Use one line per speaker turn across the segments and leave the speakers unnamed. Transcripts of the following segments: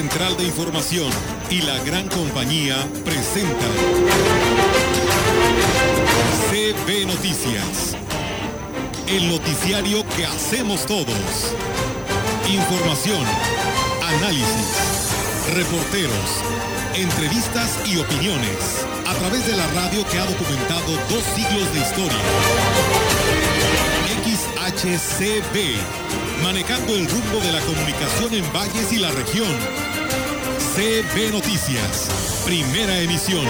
Central de Información y la gran compañía presentan CB Noticias. El noticiario que hacemos todos. Información, análisis, reporteros, entrevistas y opiniones a través de la radio que ha documentado dos siglos de historia. XHCB, manejando el rumbo de la comunicación en valles y la región. CB Noticias, primera emisión.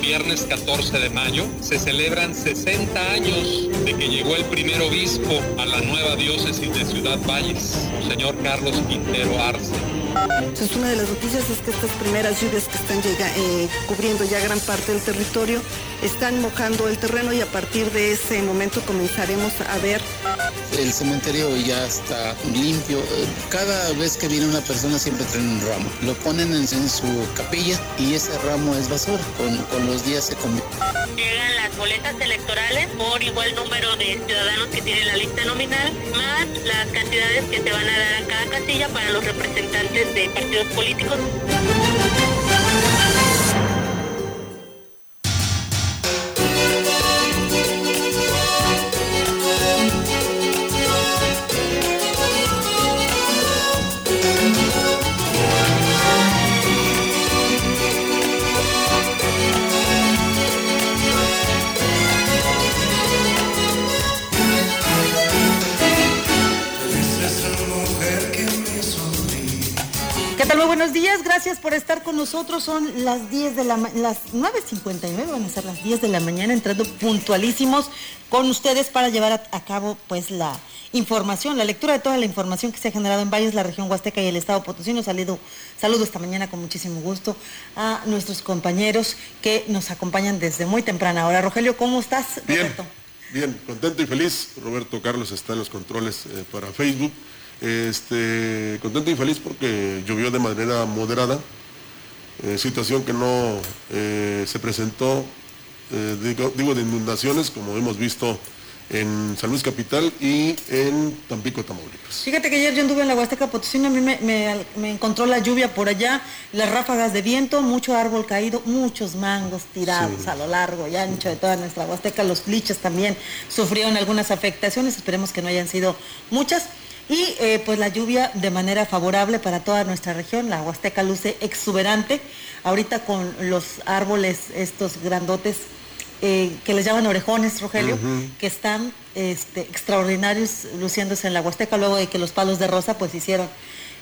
Viernes 14 de mayo se celebran 60 años de que llegó el primer obispo a la nueva diócesis de Ciudad Valles, señor Carlos Quintero Arce.
Entonces, una de las noticias es que estas primeras lluvias que están llega, eh, cubriendo ya gran parte del territorio están mojando el terreno y a partir de ese momento comenzaremos a ver.
El cementerio ya está limpio. Cada vez que viene una persona siempre traen un ramo. Lo ponen en, en su capilla y ese ramo es basura. Con, con los días se convierte.
Llegan las boletas electorales por igual número de ciudadanos que tienen la lista nominal, más las cantidades que se van a dar a cada casilla para los representantes de partidos políticos.
Gracias por estar con nosotros. Son las 10 de la las 9.59, van a ser las 10 de la mañana, entrando puntualísimos con ustedes para llevar a, a cabo pues la información, la lectura de toda la información que se ha generado en Valles, la región Huasteca y el estado Potosino. Saludo, saludo esta mañana con muchísimo gusto a nuestros compañeros que nos acompañan desde muy temprana hora. Rogelio, ¿cómo estás?
Bien,
Roberto?
bien, contento y feliz. Roberto Carlos está en los controles eh, para Facebook. Este, contento y feliz porque llovió de manera moderada, eh, situación que no eh, se presentó, eh, digo, digo, de inundaciones como hemos visto en San Luis Capital y en Tampico, Tamaulipas.
Fíjate que ayer yo anduve en la Huasteca Potosina, a mí me, me- me encontró la lluvia por allá, las ráfagas de viento, mucho árbol caído, muchos mangos tirados
Sí.
a lo largo y ancho de toda nuestra Huasteca. Los liches también sufrieron algunas afectaciones, esperemos que no hayan sido muchas. Y eh, pues la lluvia de manera favorable para toda nuestra región, la Huasteca luce exuberante, ahorita con los árboles estos grandotes eh, que les llaman orejones, Rogelio, que están este, extraordinarios luciéndose en la Huasteca luego de que los palos de rosa pues hicieron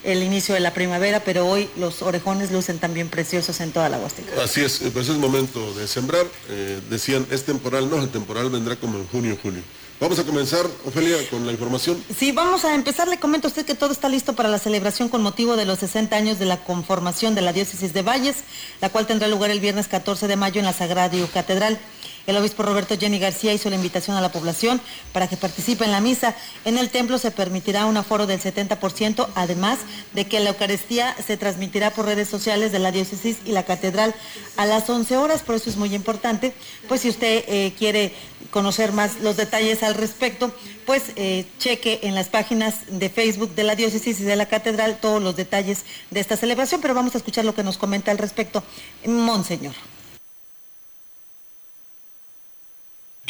el inicio de la primavera, pero hoy los orejones lucen también preciosos en toda la Huasteca.
Así es, pues es momento de sembrar. Eh, decían, es temporal, no, el temporal vendrá como en junio, julio. Vamos a comenzar, Ofelia, con la información.
Sí, vamos a empezar. Le comento a usted que todo está listo para la celebración con motivo de los 60 años de la conformación de la diócesis de Valles, la cual tendrá lugar el viernes 14 de mayo en la Sagrario Catedral. El obispo Roberto Jenny García hizo la invitación a la población para que participe en la misa. En el templo se permitirá un aforo del 70%, además de que la Eucaristía se transmitirá por redes sociales de la diócesis y la catedral a las 11 horas, por eso es muy importante. Pues si usted eh, quiere conocer más los detalles al respecto, pues eh, cheque en las páginas de Facebook de la diócesis y de la catedral todos los detalles de esta celebración, pero vamos a escuchar lo que nos comenta al respecto Monseñor.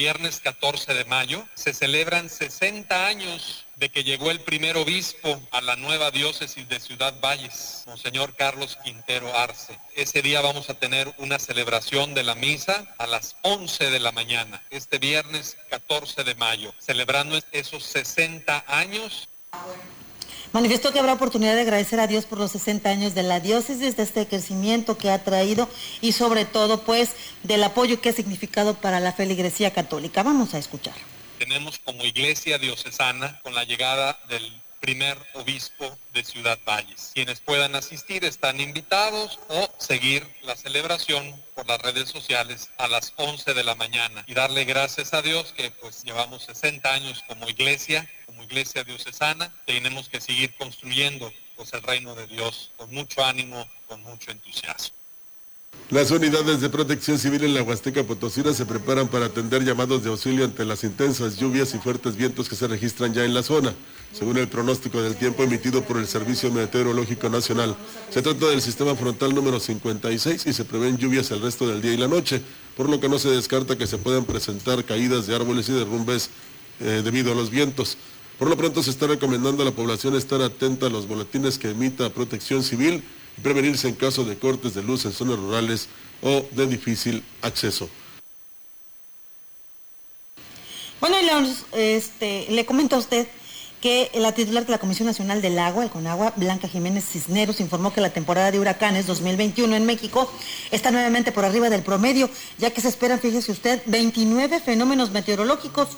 Viernes 14 de mayo se celebran 60 años de que llegó el primer obispo a la nueva diócesis de Ciudad Valles, Monseñor Carlos Quintero Arce. Ese día vamos a tener una celebración de la misa a las 11 de la mañana, este viernes 14 de mayo, celebrando esos 60 años
Manifestó que habrá oportunidad de agradecer a Dios por los 60 años de la diócesis, de este crecimiento que ha traído y sobre todo pues del apoyo que ha significado para la feligresía católica. Vamos a escuchar.
tenemos como iglesia diocesana con la llegada del primer obispo de Ciudad Valles. Quienes puedan asistir están invitados o seguir la celebración por las redes sociales a las 11 de la mañana y darle gracias a Dios que pues llevamos 60 años como iglesia, como iglesia diocesana, tenemos que seguir construyendo pues el reino de Dios con mucho ánimo, con mucho entusiasmo.
Las unidades de protección civil en la Huasteca Potosina se preparan para atender llamados de auxilio ante las intensas lluvias y fuertes vientos que se registran ya en la zona. Según el pronóstico del tiempo emitido por el Servicio Meteorológico Nacional, se trata del sistema frontal número 56 y se prevén lluvias el resto del día y la noche, por lo que no se descarta que se puedan presentar caídas de árboles y derrumbes eh, debido a los vientos. Por lo pronto se está recomendando a la población estar atenta a los boletines que emita Protección Civil prevenirse en caso de cortes de luz en zonas rurales o de difícil acceso.
Bueno, y este, le comento a usted que la titular de la Comisión Nacional del Agua, el CONAGUA, Blanca Jiménez Cisneros, informó que la temporada de huracanes 2021 en México está nuevamente por arriba del promedio, ya que se esperan, fíjese usted, 29 fenómenos meteorológicos.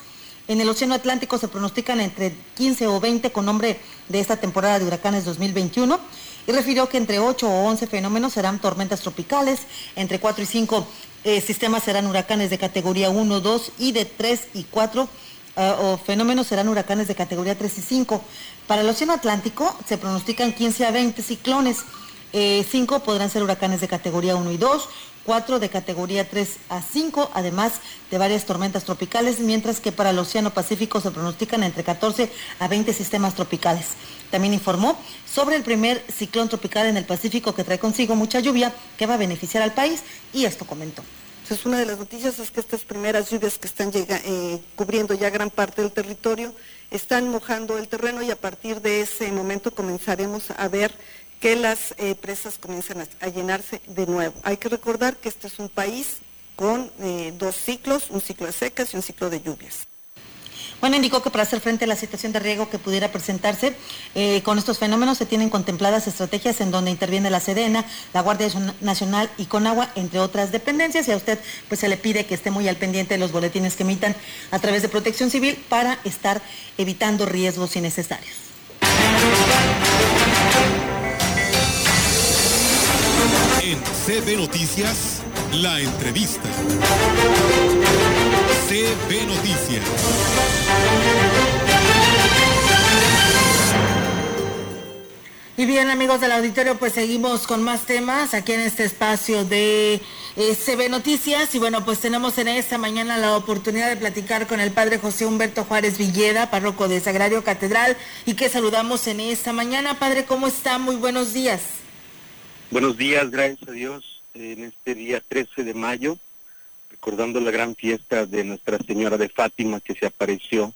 En el Océano Atlántico se pronostican entre 15 o 20 con nombre de esta temporada de huracanes 2021 y refirió que entre 8 o 11 fenómenos serán tormentas tropicales, entre 4 y 5 eh, sistemas serán huracanes de categoría 1, 2 y de 3 y 4 eh, o fenómenos serán huracanes de categoría 3 y 5. Para el Océano Atlántico se pronostican 15 a 20 ciclones, 5 eh, podrán ser huracanes de categoría 1 y 2, 4 de categoría 3 a 5, además de varias tormentas tropicales, mientras que para el Océano Pacífico se pronostican entre 14 a 20 sistemas tropicales. También informó sobre el primer ciclón tropical en el Pacífico que trae consigo mucha lluvia que va a beneficiar al país y esto comentó.
Entonces, una de las noticias es que estas primeras lluvias que están eh, cubriendo ya gran parte del territorio están mojando el terreno y a partir de ese momento comenzaremos a ver que las eh, presas comienzan a, llenarse de nuevo. Hay que recordar que este es un país con eh, dos ciclos, un ciclo de secas y un ciclo de lluvias.
Bueno, indicó que para hacer frente a la situación de riesgo que pudiera presentarse eh, con estos fenómenos se tienen contempladas estrategias en donde interviene la Sedena, la Guardia Nacional y Conagua, entre otras dependencias, y a usted pues se le pide que esté muy al pendiente de los boletines que emitan a través de Protección Civil para estar evitando riesgos innecesarios.
En CB Noticias, la entrevista. CB Noticias.
Y bien amigos del auditorio, pues seguimos con más temas aquí en este espacio de eh, CB Noticias. Y bueno, pues tenemos en esta mañana la oportunidad de platicar con el padre José Humberto Juárez Villeda, párroco de Sagrario Catedral, y que saludamos en esta mañana. Padre, ¿cómo está? Muy buenos días.
Buenos días, gracias a Dios, en este día 13 de mayo, recordando la gran fiesta de Nuestra Señora de Fátima que se apareció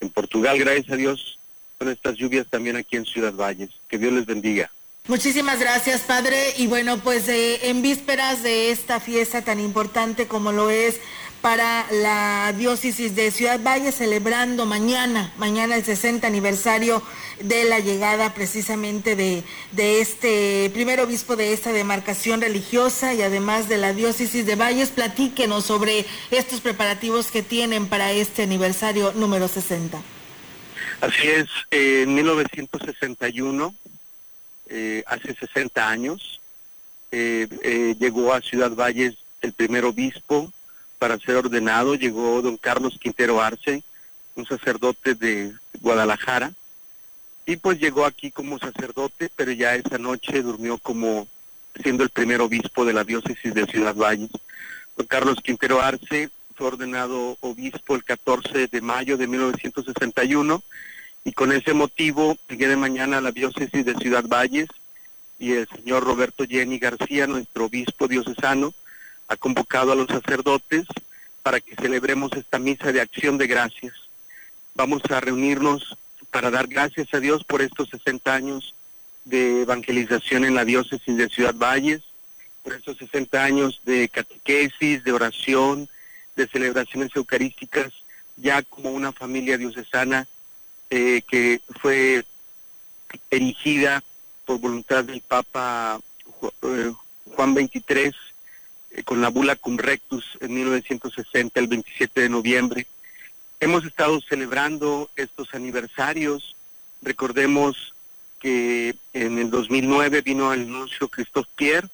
en Portugal, gracias a Dios, con estas lluvias también aquí en Ciudad Valles. Que Dios les bendiga.
Muchísimas gracias, Padre. Y bueno, pues eh, en vísperas de esta fiesta tan importante como lo es para la diócesis de Ciudad Valle, celebrando mañana, mañana el 60 aniversario de la llegada precisamente de, de este primer obispo de esta demarcación religiosa y además de la diócesis de Valles. Platíquenos sobre estos preparativos que tienen para este aniversario número 60.
Así es, en 1961, eh, hace 60 años, eh, eh, llegó a Ciudad Valles el primer obispo, para ser ordenado llegó don Carlos Quintero Arce, un sacerdote de Guadalajara, y pues llegó aquí como sacerdote, pero ya esa noche durmió como siendo el primer obispo de la diócesis de Ciudad Valles. Don Carlos Quintero Arce fue ordenado obispo el 14 de mayo de 1961 y con ese motivo día de mañana la diócesis de Ciudad Valles y el señor Roberto Jenny García, nuestro obispo diocesano, ha convocado a los sacerdotes para que celebremos esta misa de acción de gracias. Vamos a reunirnos para dar gracias a Dios por estos 60 años de evangelización en la diócesis de Ciudad Valles, por estos 60 años de catequesis, de oración, de celebraciones eucarísticas, ya como una familia diocesana eh, que fue erigida por voluntad del Papa eh, Juan XXIII eh, con la bula Cum Rectus en 1960, el 27 de noviembre. Hemos estado celebrando estos aniversarios. Recordemos que en el 2009 vino el nuncio Christophe Pierre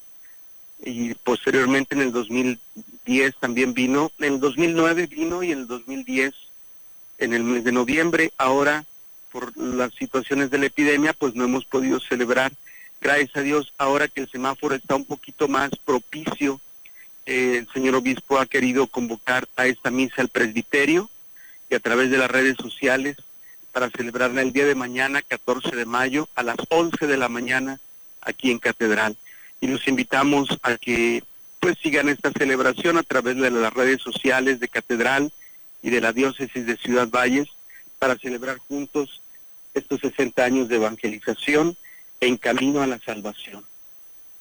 y posteriormente en el 2010 también vino. En el 2009 vino y en el 2010 en el mes de noviembre. Ahora, por las situaciones de la epidemia, pues no hemos podido celebrar Gracias a Dios, ahora que el semáforo está un poquito más propicio, el señor obispo ha querido convocar a esta misa al presbiterio y a través de las redes sociales para celebrarla el día de mañana, 14 de mayo, a las 11 de la mañana, aquí en Catedral. Y los invitamos a que pues sigan esta celebración a través de las redes sociales de Catedral y de la Diócesis de Ciudad Valles para celebrar juntos estos 60 años de evangelización en camino a la salvación.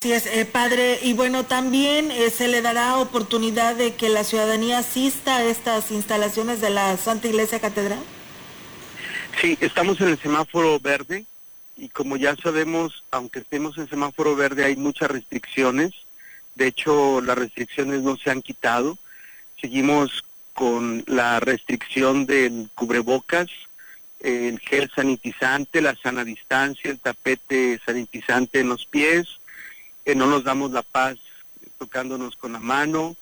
Sí, es, eh, padre. Y bueno, también eh, se le dará oportunidad de que la ciudadanía asista a estas instalaciones de la Santa Iglesia Catedral.
Sí, estamos en el semáforo verde y como ya sabemos, aunque estemos en semáforo verde, hay muchas restricciones. De hecho, las restricciones no se han quitado. Seguimos con la restricción del cubrebocas, el gel sanitizante, la sana distancia, el tapete sanitizante en los pies, que no nos damos la paz tocándonos con la mano,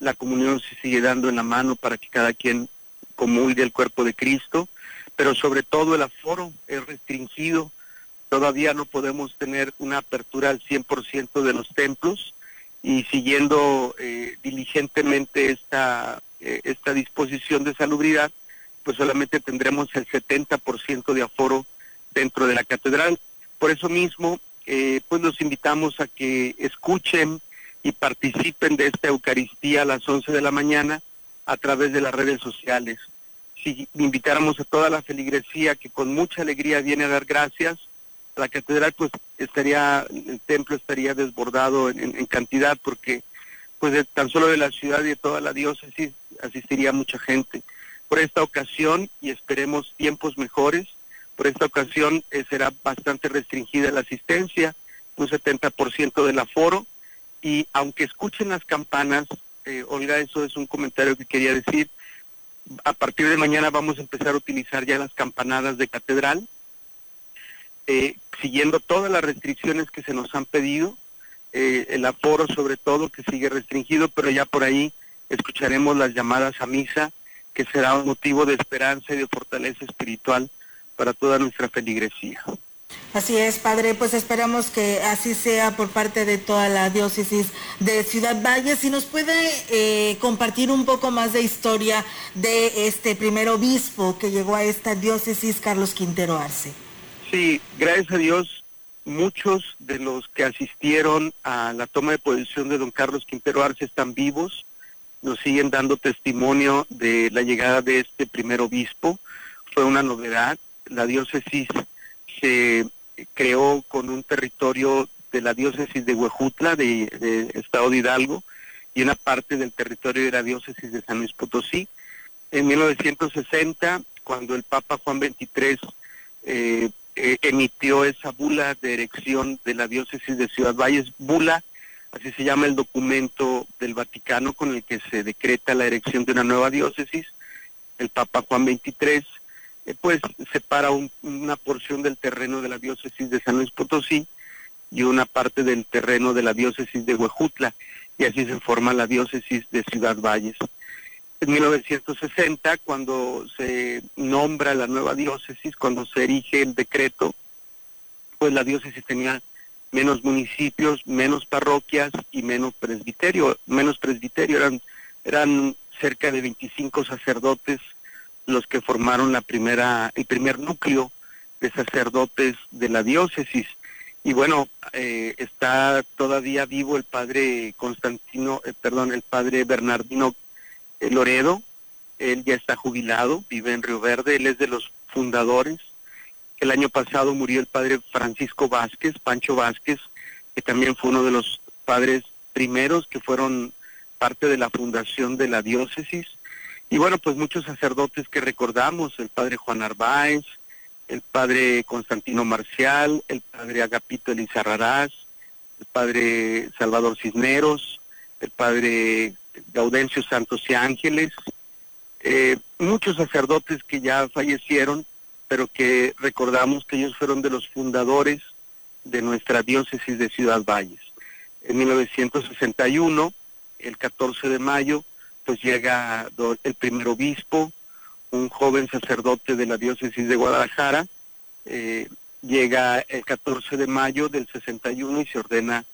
la comunión se sigue dando en la mano para que cada quien comulgue el cuerpo de Cristo, pero sobre todo el aforo es restringido, todavía no podemos tener una apertura al 100% de los templos y siguiendo eh, diligentemente esta, eh, esta disposición de salubridad, pues solamente tendremos el 70% de aforo dentro de la catedral. Por eso mismo, eh, pues los invitamos a que escuchen y participen de esta Eucaristía a las 11 de la mañana a través de las redes sociales. Si invitáramos a toda la feligresía que con mucha alegría viene a dar gracias, la catedral pues estaría, el templo estaría desbordado en, cantidad porque pues tan solo de la ciudad y de toda la diócesis asistiría mucha gente por esta ocasión y esperemos tiempos mejores. Por esta ocasión eh, será bastante restringida la asistencia, un 70% del aforo. Y aunque escuchen las campanas, eh, Olga, eso es un comentario que quería decir. A partir de mañana vamos a empezar a utilizar ya las campanadas de catedral, eh, siguiendo todas las restricciones que se nos han pedido. el aforo sobre todo que sigue restringido, pero ya por ahí escucharemos las llamadas a misa que será un motivo de esperanza y de fortaleza espiritual para toda nuestra feligresía.
Así es, Padre, pues esperamos que así sea por parte de toda la diócesis de Ciudad Valle. Si nos puede eh, compartir un poco más de historia de este primer obispo que llegó a esta diócesis, Carlos Quintero Arce.
Sí, gracias a Dios, muchos de los que asistieron a la toma de posesión de don Carlos Quintero Arce están vivos nos siguen dando testimonio de la llegada de este primer obispo. Fue una novedad. La diócesis se creó con un territorio de la diócesis de Huejutla, de, Estado de Hidalgo, y una parte del territorio de la diócesis de San Luis Potosí. En 1960, cuando el Papa Juan XXIII eh, eh, emitió esa bula de erección de la diócesis de Ciudad Valles, bula así se llama el documento del Vaticano con el que se decreta la erección de una nueva diócesis, el Papa Juan XXIII, pues separa una porción del terreno de la diócesis de San Luis Potosí y una parte del terreno de la diócesis de Huejutla, y así se forma la diócesis de Ciudad Valles. En 1960, cuando se nombra la nueva diócesis, cuando se erige el decreto, pues la diócesis tenía menos municipios, menos parroquias y menos presbiterio, menos presbiterio, eran, eran cerca de 25 sacerdotes los que formaron la primera, el primer núcleo de sacerdotes de la diócesis. Y bueno, eh, está todavía vivo el padre Constantino, eh, perdón, el padre Bernardino eh, Loredo, él ya está jubilado, vive en Río Verde, él es de los fundadores el año pasado murió el padre Francisco Vázquez, Pancho Vázquez, que también fue uno de los padres primeros que fueron parte de la fundación de la diócesis. Y bueno, pues muchos sacerdotes que recordamos, el padre Juan Arbaez, el padre Constantino Marcial, el padre Agapito Elizarrarás, el padre Salvador Cisneros, el padre Gaudencio Santos y Ángeles, eh, muchos sacerdotes que ya fallecieron pero que recordamos que ellos fueron de los fundadores de nuestra diócesis de Ciudad Valles. En 1961, el 14 de mayo, pues llega el primer obispo, un joven sacerdote de la diócesis de Guadalajara, eh, llega el 14 de mayo del 61 y se ordena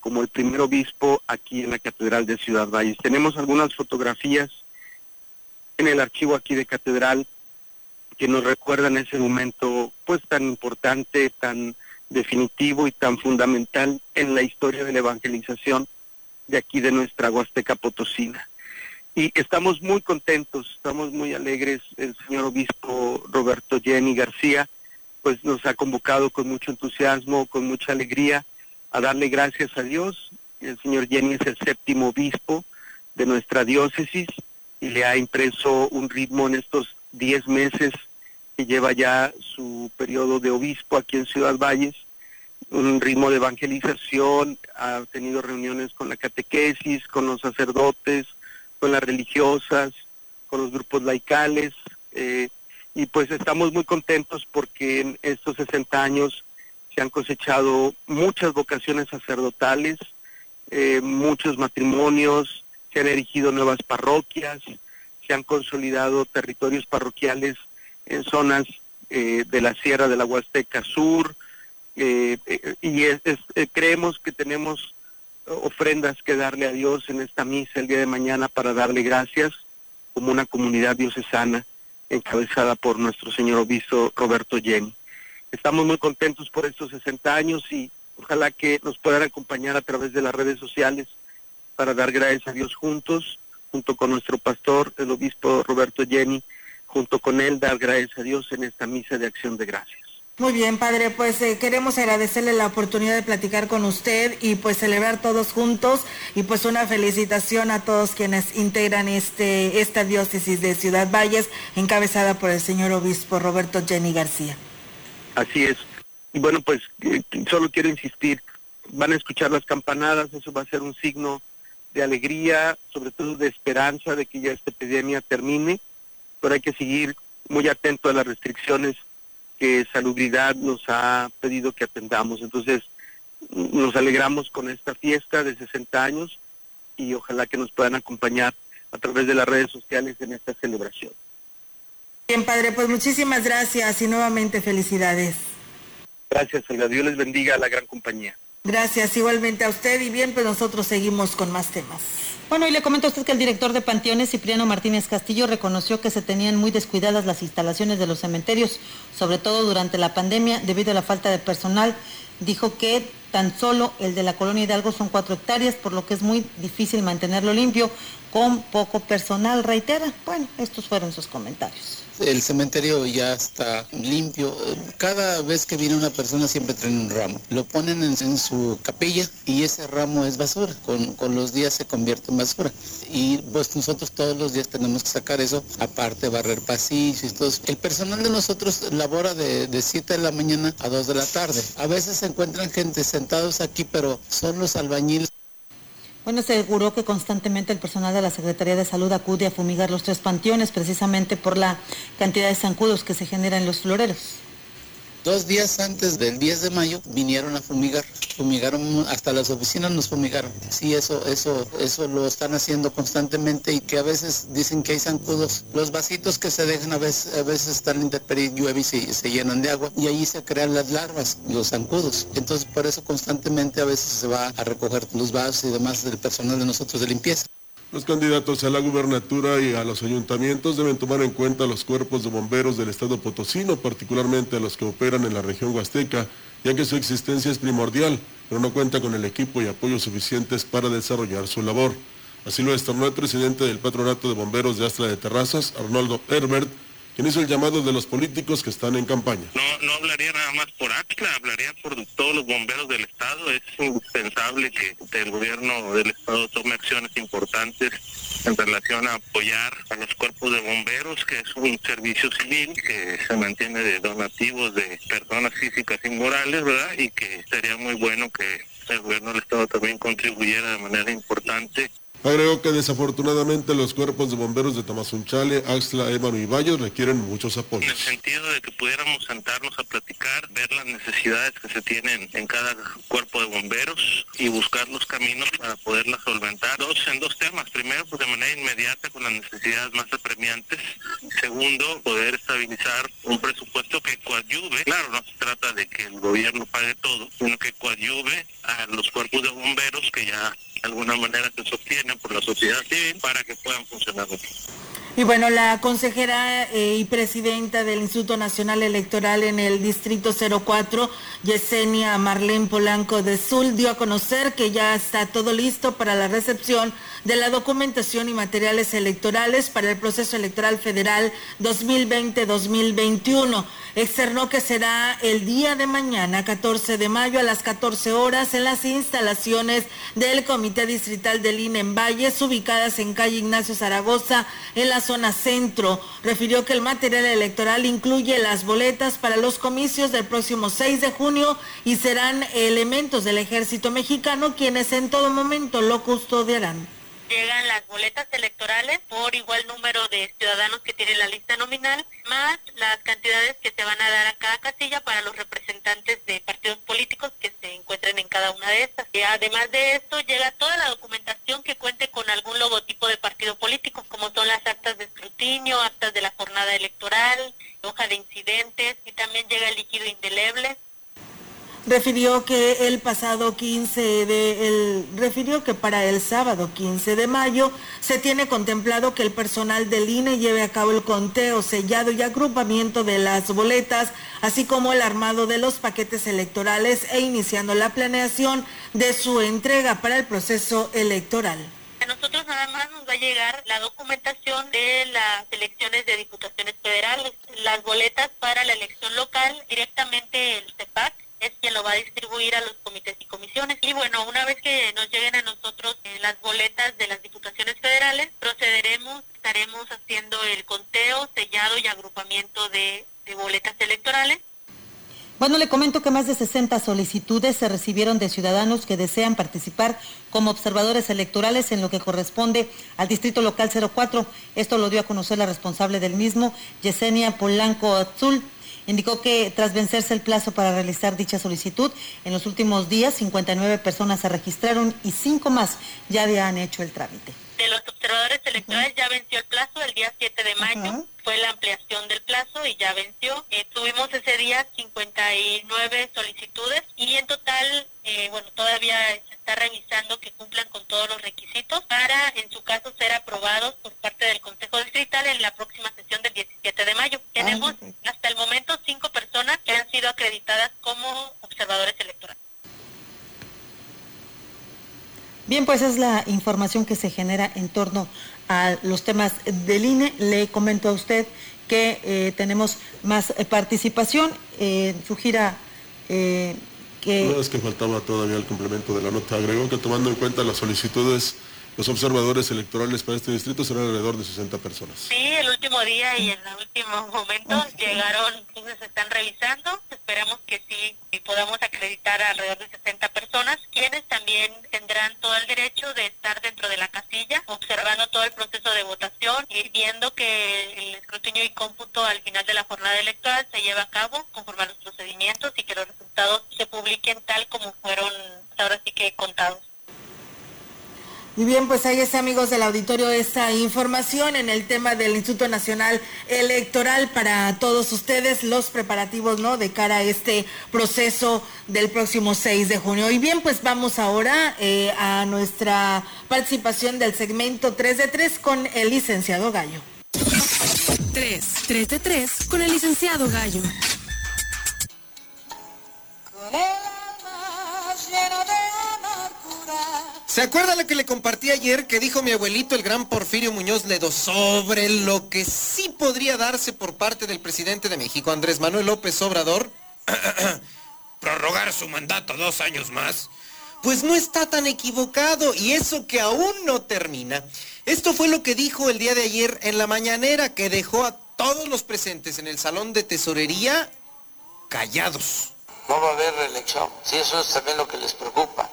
como el primer obispo aquí en la Catedral de Ciudad Valles. Tenemos algunas fotografías en el archivo aquí de Catedral que nos recuerdan ese momento pues tan importante, tan definitivo y tan fundamental en la historia de la evangelización de aquí de nuestra Huasteca Potosina. Y estamos muy contentos, estamos muy alegres. El señor obispo Roberto Jenny García pues nos ha convocado con mucho entusiasmo, con mucha alegría a darle gracias a Dios. El señor Jenny es el séptimo obispo de nuestra diócesis y le ha impreso un ritmo en estos diez meses que lleva ya su periodo de obispo aquí en Ciudad Valles, un ritmo de evangelización, ha tenido reuniones con la catequesis, con los sacerdotes, con las religiosas, con los grupos laicales, eh, y pues estamos muy contentos porque en estos 60 años se han cosechado muchas vocaciones sacerdotales, eh, muchos matrimonios, se han erigido nuevas parroquias, se han consolidado territorios parroquiales en zonas eh, de la Sierra de la Huasteca Sur, eh, y creemos que tenemos ofrendas que darle a Dios en esta misa el día de mañana para darle gracias como una comunidad diocesana encabezada por nuestro señor obispo Roberto Jenny. Estamos muy contentos por estos 60 años y ojalá que nos puedan acompañar a través de las redes sociales para dar gracias a Dios juntos, junto con nuestro pastor, el obispo Roberto Jenny, junto con él dar gracias a Dios en esta misa de acción de gracias.
Muy bien, padre, pues eh, queremos agradecerle la oportunidad de platicar con usted y pues celebrar todos juntos y pues una felicitación a todos quienes integran este esta diócesis de Ciudad Valles encabezada por el señor obispo Roberto Jenny García.
Así es. Y bueno, pues eh, solo quiero insistir, van a escuchar las campanadas, eso va a ser un signo de alegría, sobre todo de esperanza de que ya esta epidemia termine, pero hay que seguir muy atento a las restricciones que Salubridad nos ha pedido que atendamos. Entonces, nos alegramos con esta fiesta de 60 años y ojalá que nos puedan acompañar a través de las redes sociales en esta celebración.
Bien, padre, pues muchísimas gracias y nuevamente felicidades.
Gracias, Olga. Dios les bendiga a la gran compañía.
Gracias, igualmente a usted y bien, pues nosotros seguimos con más temas. Bueno, y le comento a usted que el director de Panteones, Cipriano Martínez Castillo, reconoció que se tenían muy descuidadas las instalaciones de los cementerios, sobre todo durante la pandemia, debido a la falta de personal. Dijo que tan solo el de la colonia Hidalgo son cuatro hectáreas, por lo que es muy difícil mantenerlo limpio con poco personal, reitera. Bueno, estos fueron sus comentarios.
El cementerio ya está limpio. Cada vez que viene una persona siempre traen un ramo. Lo ponen en, su capilla y ese ramo es basura. Con, los días se convierte en basura. Y pues nosotros todos los días tenemos que sacar eso, aparte barrer pasillos y todo. El personal de nosotros labora de 7 de la mañana a 2 de la tarde. A veces se encuentran gente sentados aquí, pero son los albañiles
bueno, aseguró que constantemente el personal de la Secretaría de Salud acude a fumigar los tres panteones precisamente por la cantidad de zancudos que se generan en los floreros.
Dos días antes del 10 de mayo vinieron a fumigar, fumigaron, hasta las oficinas nos fumigaron. Sí, eso, eso, eso lo están haciendo constantemente y que a veces dicen que hay zancudos. Los vasitos que se dejan a veces, a veces están en intemperie, llueve y se, se llenan de agua y ahí se crean las larvas, los zancudos. Entonces por eso constantemente a veces se va a recoger los vasos y demás del personal de nosotros de limpieza.
Los candidatos a la gubernatura y a los ayuntamientos deben tomar en cuenta los cuerpos de bomberos del estado potosino, particularmente a los que operan en la región huasteca, ya que su existencia es primordial, pero no cuenta con el equipo y apoyo suficientes para desarrollar su labor. Así lo externó el presidente del Patronato de Bomberos de Astra de Terrazas, Arnoldo Herbert, quien hizo el llamado de los políticos que están en campaña.
No, no hablaría nada más por ATLA, hablaría por todos los bomberos del Estado. Es indispensable que el gobierno del Estado tome acciones importantes en relación a apoyar a los cuerpos de bomberos, que es un servicio civil que se mantiene de donativos de personas físicas y morales, ¿verdad? Y que sería muy bueno que el gobierno del Estado también contribuyera de manera importante
Agregó que desafortunadamente los cuerpos de bomberos de Tamazunchale, Axla, Ébano y Valles requieren muchos apoyos.
En el sentido de que pudiéramos sentarnos a platicar, ver las necesidades que se tienen en cada cuerpo de bomberos y buscar los caminos para poderla solventar. Dos, en dos temas. Primero, pues de manera inmediata con las necesidades más apremiantes. Segundo, poder estabilizar un presupuesto que coadyuve. Claro, no se trata de que el gobierno pague todo, sino que coadyuve a los cuerpos de bomberos que ya de alguna manera se sostienen por la sociedad civil para que puedan funcionar.
Y bueno, la consejera eh, y presidenta del Instituto Nacional Electoral en el Distrito 04, Yesenia Marlene Polanco de Sul, dio a conocer que ya está todo listo para la recepción de la documentación y materiales electorales para el proceso electoral federal 2020-2021. Externó que será el día de mañana, 14 de mayo, a las 14 horas, en las instalaciones del Comité Distrital del INE en Valles, ubicadas en calle Ignacio Zaragoza, en la zona centro. Refirió que el material electoral incluye las boletas para los comicios del próximo 6 de junio y serán elementos del ejército mexicano quienes en todo momento lo custodiarán
llegan las boletas electorales por igual número de ciudadanos que tienen la lista nominal, más las cantidades que se van a dar a cada casilla para los representantes de partidos políticos que se encuentren en cada una de estas. Y además de esto, llega toda la documentación que cuente con algún logotipo de partido político, como son las actas de escrutinio, actas de la jornada electoral, hoja de incidentes, y también llega el líquido indeleble
refirió que el pasado 15 de el, refirió que para el sábado 15 de mayo se tiene contemplado que el personal del INE lleve a cabo el conteo, sellado y agrupamiento de las boletas, así como el armado de los paquetes electorales e iniciando la planeación de su entrega para el proceso electoral.
A nosotros nada más nos va a llegar la documentación de las elecciones de diputaciones federales, las boletas para la elección local, directamente el CEPAC es quien lo va a distribuir a los comités y comisiones. Y bueno, una vez que nos lleguen a nosotros eh, las boletas de las diputaciones federales, procederemos, estaremos haciendo el conteo, sellado y agrupamiento de, boletas electorales.
Bueno, le comento que más de 60 solicitudes se recibieron de ciudadanos que desean participar como observadores electorales en lo que corresponde al Distrito Local 04. Esto lo dio a conocer la responsable del mismo, Yesenia Polanco Azul. Indicó que tras vencerse el plazo para realizar dicha solicitud, en los últimos días 59 personas se registraron y cinco más ya habían hecho el trámite.
De los observadores electorales ya venció el plazo el día 7 de mayo, fue la ampliación del plazo y ya venció. Eh, tuvimos ese día 59 solicitudes y en total, eh, bueno, todavía se está revisando que cumplan con todos los requisitos para, en su caso, ser aprobados por parte del Consejo Distrital en la próxima sesión del 17 de mayo. Tenemos hasta el momento cinco personas que han sido acreditadas como observadores electorales.
Bien, pues es la información que se genera en torno a los temas del INE. Le comento a usted que eh, tenemos más eh, participación en su gira.
Eh, que... No, es que faltaba todavía el complemento de la nota. Agregó que tomando en cuenta las solicitudes los observadores electorales para este distrito serán alrededor de 60 personas.
Sí, el último día y en el último momento llegaron, entonces están revisando. Esperamos que sí podamos acreditar a alrededor de 60 personas, quienes también tendrán todo el derecho de estar dentro de la casilla, observando todo el proceso de votación y viendo que el escrutinio y cómputo al final de la jornada electoral se lleva a cabo conforme a los procedimientos y que los resultados se publiquen tal como fueron ahora sí que contados.
Y bien, pues ahí está, amigos del auditorio, esta información en el tema del Instituto Nacional Electoral para todos ustedes, los preparativos, ¿no? De cara a este proceso del próximo 6 de junio. Y bien, pues vamos ahora eh, a nuestra participación del segmento 3 de 3 con el licenciado Gallo.
3, 3 de 3 con el licenciado Gallo.
Con el alma llena de amargura
¿Se acuerda lo que le compartí ayer que dijo mi abuelito, el gran Porfirio Muñoz Ledo, sobre lo que sí podría darse por parte del presidente de México, Andrés Manuel López Obrador?
Prorrogar su mandato dos años más.
Pues no está tan equivocado y eso que aún no termina. Esto fue lo que dijo el día de ayer en la mañanera que dejó a todos los presentes en el salón de tesorería callados.
No va a haber reelección, sí, eso es también lo que les preocupa.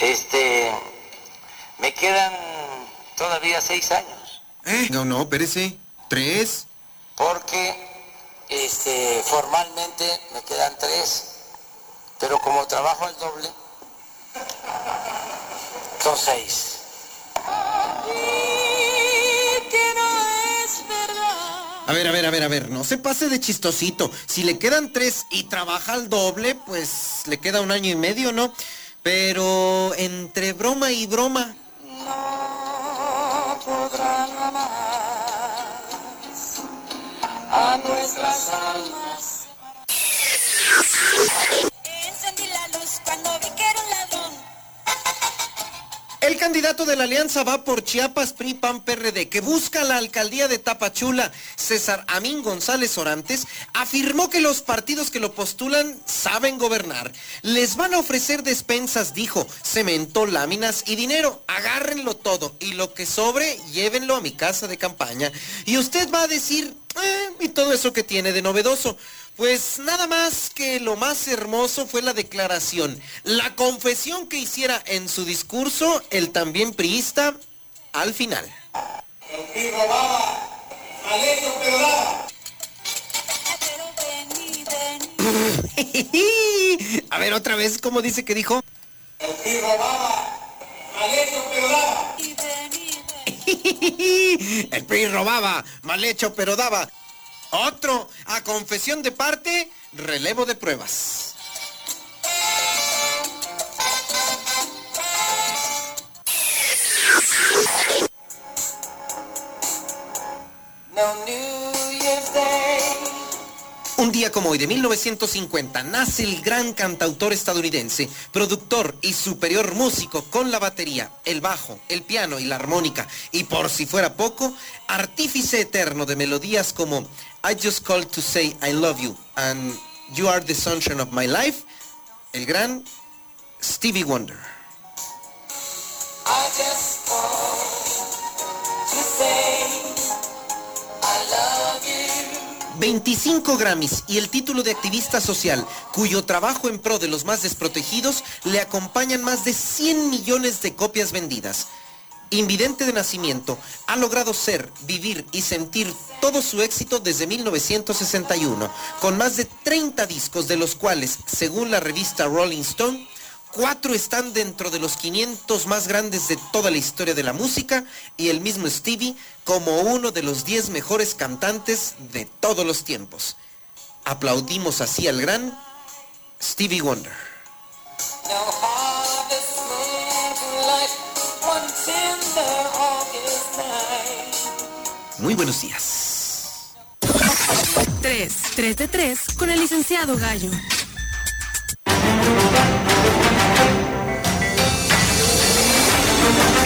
Este, me quedan todavía seis años.
¿Eh? No, no, espérese. ¿Tres?
Porque este, formalmente me quedan tres, pero como trabajo el doble, Son seis.
A ver, a ver, a ver, a ver, no se pase de chistosito. Si le quedan tres y trabaja al doble, pues le queda un año y medio, ¿no? Pero entre broma y broma.
No podrán amar a nuestras almas. Encendí la luz cuando
El candidato de la alianza va por Chiapas PRI PAN PRD que busca la alcaldía de Tapachula, César Amín González Orantes, afirmó que los partidos que lo postulan saben gobernar. Les van a ofrecer despensas, dijo, cemento, láminas y dinero. Agárrenlo todo y lo que sobre, llévenlo a mi casa de campaña. Y usted va a decir, eh, y todo eso que tiene de novedoso. Pues nada más que lo más hermoso fue la declaración, la confesión que hiciera en su discurso el también priista al final.
Y robaba, mal hecho pero daba.
A ver otra vez, ¿cómo dice que dijo?
Y robaba, mal hecho pero daba. Y vení,
El PRI robaba, mal hecho pero daba. Otro, a confesión de parte, relevo de pruebas. Un día como hoy de 1950 nace el gran cantautor estadounidense, productor y superior músico con la batería, el bajo, el piano y la armónica, y por si fuera poco, artífice eterno de melodías como I Just Called to Say I Love You and You Are the Sunshine of My Life, el gran Stevie Wonder.
I just called to say I love you.
25 Grammys y el título de activista social, cuyo trabajo en pro de los más desprotegidos le acompañan más de 100 millones de copias vendidas. Invidente de nacimiento, ha logrado ser, vivir y sentir todo su éxito desde 1961, con más de 30 discos de los cuales, según la revista Rolling Stone, Cuatro están dentro de los 500 más grandes de toda la historia de la música y el mismo Stevie como uno de los 10 mejores cantantes de todos los tiempos. Aplaudimos así al gran Stevie Wonder. Muy buenos días.
3, 3 de 3 con el licenciado Gallo.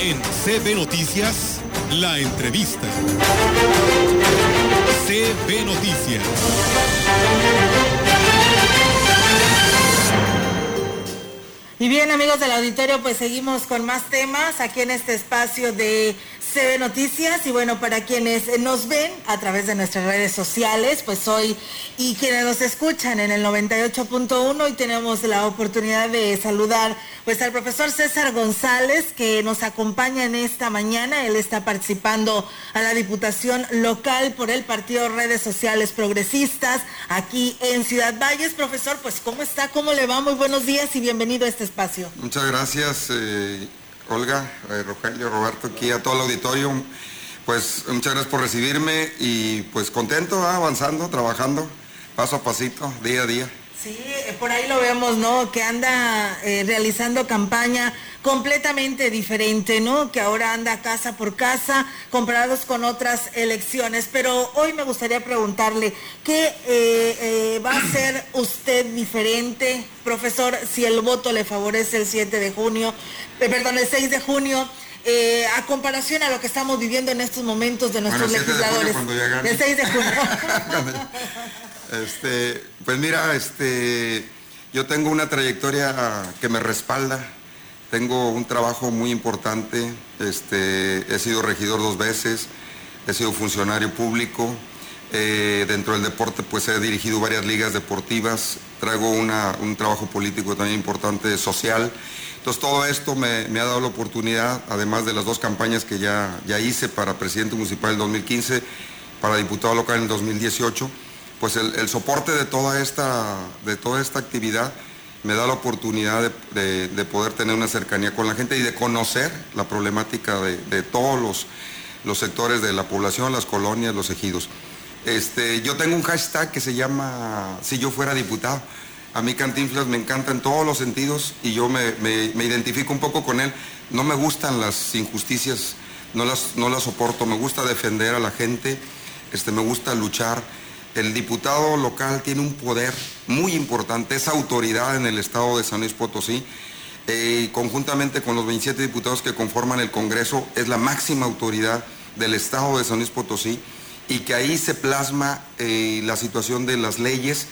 En CB Noticias, la entrevista. CB Noticias.
Y bien amigos del auditorio, pues seguimos con más temas aquí en este espacio de CB Noticias y bueno, para quienes nos ven a través de nuestras redes sociales, pues hoy y quienes nos escuchan en el 98.1 hoy tenemos la oportunidad de saludar pues al profesor César González que nos acompaña en esta mañana, él está participando a la Diputación Local por el Partido Redes Sociales Progresistas aquí en Ciudad Valles. Profesor, pues ¿cómo está? ¿Cómo le va? Muy buenos días y bienvenido a este espacio.
Muchas gracias, eh, Olga, eh, Rogelio, Roberto, aquí a todo el auditorio. Pues muchas gracias por recibirme y pues contento, ah, avanzando, trabajando, paso a pasito, día a día.
Sí, eh, por ahí lo vemos, ¿no? Que anda eh, realizando campaña completamente diferente, ¿no? Que ahora anda casa por casa, comparados con otras elecciones. Pero hoy me gustaría preguntarle, ¿qué eh, eh, va a hacer usted diferente, profesor, si el voto le favorece el 7 de junio, eh, perdón, el 6 de junio? eh, a comparación a lo que estamos viviendo en estos momentos de nuestros
Bueno, el 7 de junio,
legisladores. el 6 de junio.
Este, pues mira, este, yo tengo una trayectoria que me respalda. Tengo un trabajo muy importante. Este, he sido regidor dos veces, he sido funcionario público. Eh, dentro del deporte, pues he dirigido varias ligas deportivas. Traigo una- un trabajo político también importante, social. Entonces todo esto me, me ha dado la oportunidad, además de las dos campañas que ya, ya hice para presidente municipal en 2015, para diputado local en 2018, pues el, el soporte de toda esta, de toda esta actividad me da la oportunidad de, de, poder tener una cercanía con la gente y de conocer la problemática de, de todos los, los, sectores de la población, las colonias, los ejidos. Este, yo tengo un hashtag que se llama Si yo fuera diputado. A mí Cantinflas me encanta en todos los sentidos y yo me, me, me identifico un poco con él. No me gustan las injusticias, no las, no las soporto, me gusta defender a la gente, este, me gusta luchar el diputado local tiene un poder muy importante, es autoridad en el estado de San Luis Potosí. Eh, conjuntamente con los 27 diputados que conforman el Congreso, es la máxima autoridad del estado de San Luis Potosí y que ahí se plasma eh, la situación de las leyes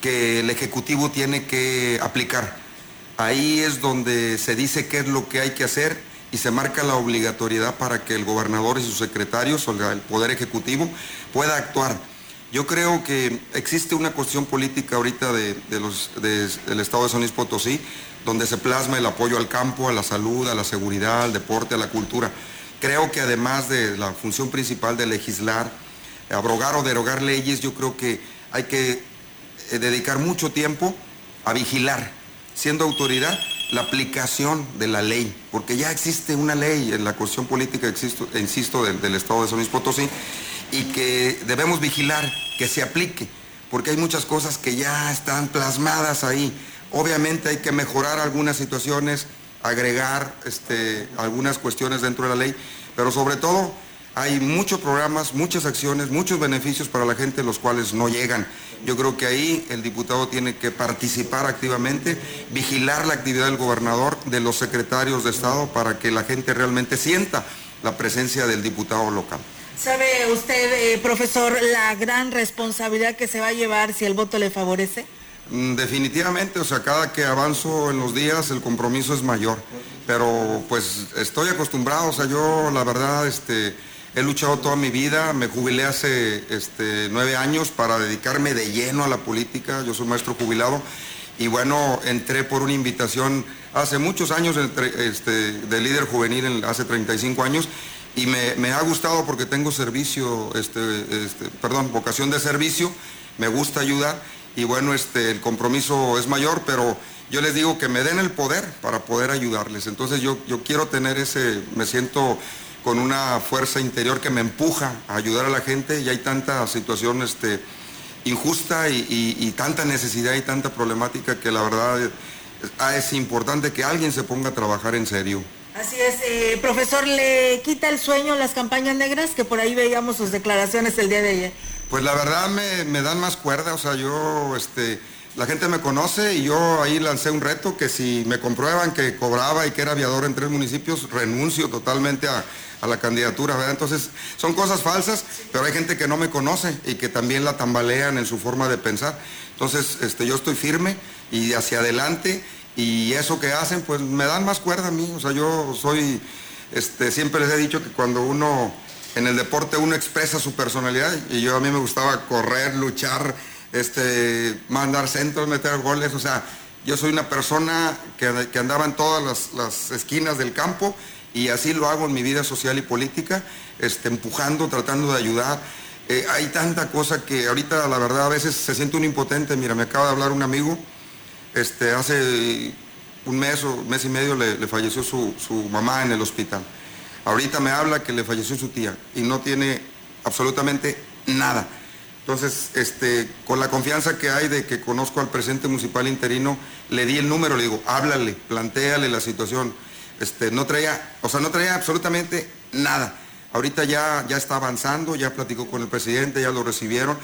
que el Ejecutivo tiene que aplicar. Ahí es donde se dice qué es lo que hay que hacer y se marca la obligatoriedad para que el gobernador y sus secretarios, o el Poder Ejecutivo, pueda actuar. Yo creo que existe una cuestión política ahorita del Estado de San Potosí, donde se plasma el apoyo al campo, a la salud, a la seguridad, al deporte, a la cultura. Creo que además de la función principal de legislar, abrogar o derogar leyes, yo creo que hay que eh, dedicar mucho tiempo a vigilar, siendo autoridad, la aplicación de la ley, porque ya existe una ley en la cuestión política, insisto, del, Estado de San Potosí, y que debemos vigilar que se aplique, porque hay muchas cosas que ya están plasmadas ahí. Obviamente hay que mejorar algunas situaciones, agregar este, algunas cuestiones dentro de la ley, pero sobre todo hay muchos programas, muchas acciones, muchos beneficios para la gente, los cuales no llegan. Yo creo que ahí el diputado tiene que participar activamente, vigilar la actividad del gobernador, de los secretarios de Estado, para que la gente realmente sienta la presencia del diputado local.
¿Sabe usted, eh, profesor, la gran responsabilidad que se va a llevar si el voto le favorece?
Mm, definitivamente, o sea, cada que avanzo en los días el compromiso es mayor, pero pues estoy acostumbrado, o sea, yo la verdad, este, he luchado toda mi vida, me jubilé hace este, nueve años para dedicarme de lleno a la política, yo soy maestro jubilado y bueno, entré por una invitación hace muchos años este, de líder juvenil, hace 35 años, y me, ha gustado porque tengo servicio, este, este, perdón, vocación de servicio, me gusta ayudar y bueno, este, el compromiso es mayor, pero yo les digo que me den el poder para poder ayudarles. Entonces yo, yo quiero tener ese, me siento con una fuerza interior que me empuja a ayudar a la gente y hay tanta situación este, injusta y, tanta necesidad y tanta problemática que la verdad es importante que alguien se ponga a trabajar en serio.
Así es, eh, profesor, ¿le quita el sueño las campañas negras? Que por ahí veíamos sus declaraciones el día de ayer.
Pues la verdad me, dan más cuerda, o sea, yo, este, la gente me conoce y yo ahí lancé un reto que si me comprueban que cobraba y que era aviador en tres municipios, renuncio totalmente a, la candidatura, ¿verdad? Entonces, son cosas falsas, pero hay gente que no me conoce y que también la tambalean en su forma de pensar. Entonces, este, yo estoy firme y hacia adelante y eso que hacen, pues me dan más cuerda a mí. O sea, yo soy, este, siempre les he dicho que cuando uno, en el deporte uno expresa su personalidad, y yo a mí me gustaba correr, luchar, este, mandar centros, meter goles, o sea, yo soy una persona que, andaba en todas las, esquinas del campo y así lo hago en mi vida social y política, este, empujando, tratando de ayudar. Eh, hay tanta cosa que ahorita la verdad a veces se siente un impotente. Mira, me acaba de hablar un amigo este, hace un mes o mes y medio le, falleció su, mamá en el hospital. Ahorita me habla que le falleció su tía y no tiene absolutamente nada. Entonces, este, con la confianza que hay de que conozco al presidente municipal interino, le di el número, le digo, háblale, planteale la situación. Este, no traía, o sea, no traía absolutamente nada. Ahorita ya, ya está avanzando, ya platicó con el presidente, ya lo recibieron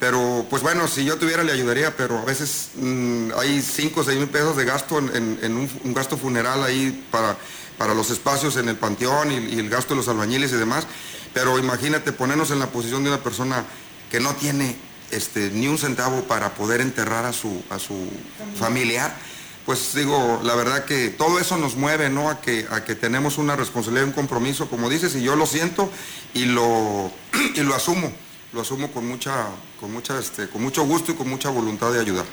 pero, pues bueno, si yo tuviera le ayudaría, pero a veces mm, hay 5 o 6 mil pesos de gasto en, un, gasto funeral ahí para, para los espacios en el panteón y, el gasto de los albañiles y demás. Pero imagínate ponernos en la posición de una persona que no tiene este, ni un centavo para poder enterrar a su, a su familiar. Pues digo, la verdad que todo eso nos mueve, ¿no? A que, a que tenemos una responsabilidad, un compromiso, como dices, y yo lo siento y lo, y lo asumo lo asumo con mucha, con mucha, este, con mucho gusto y con mucha voluntad de ayudar.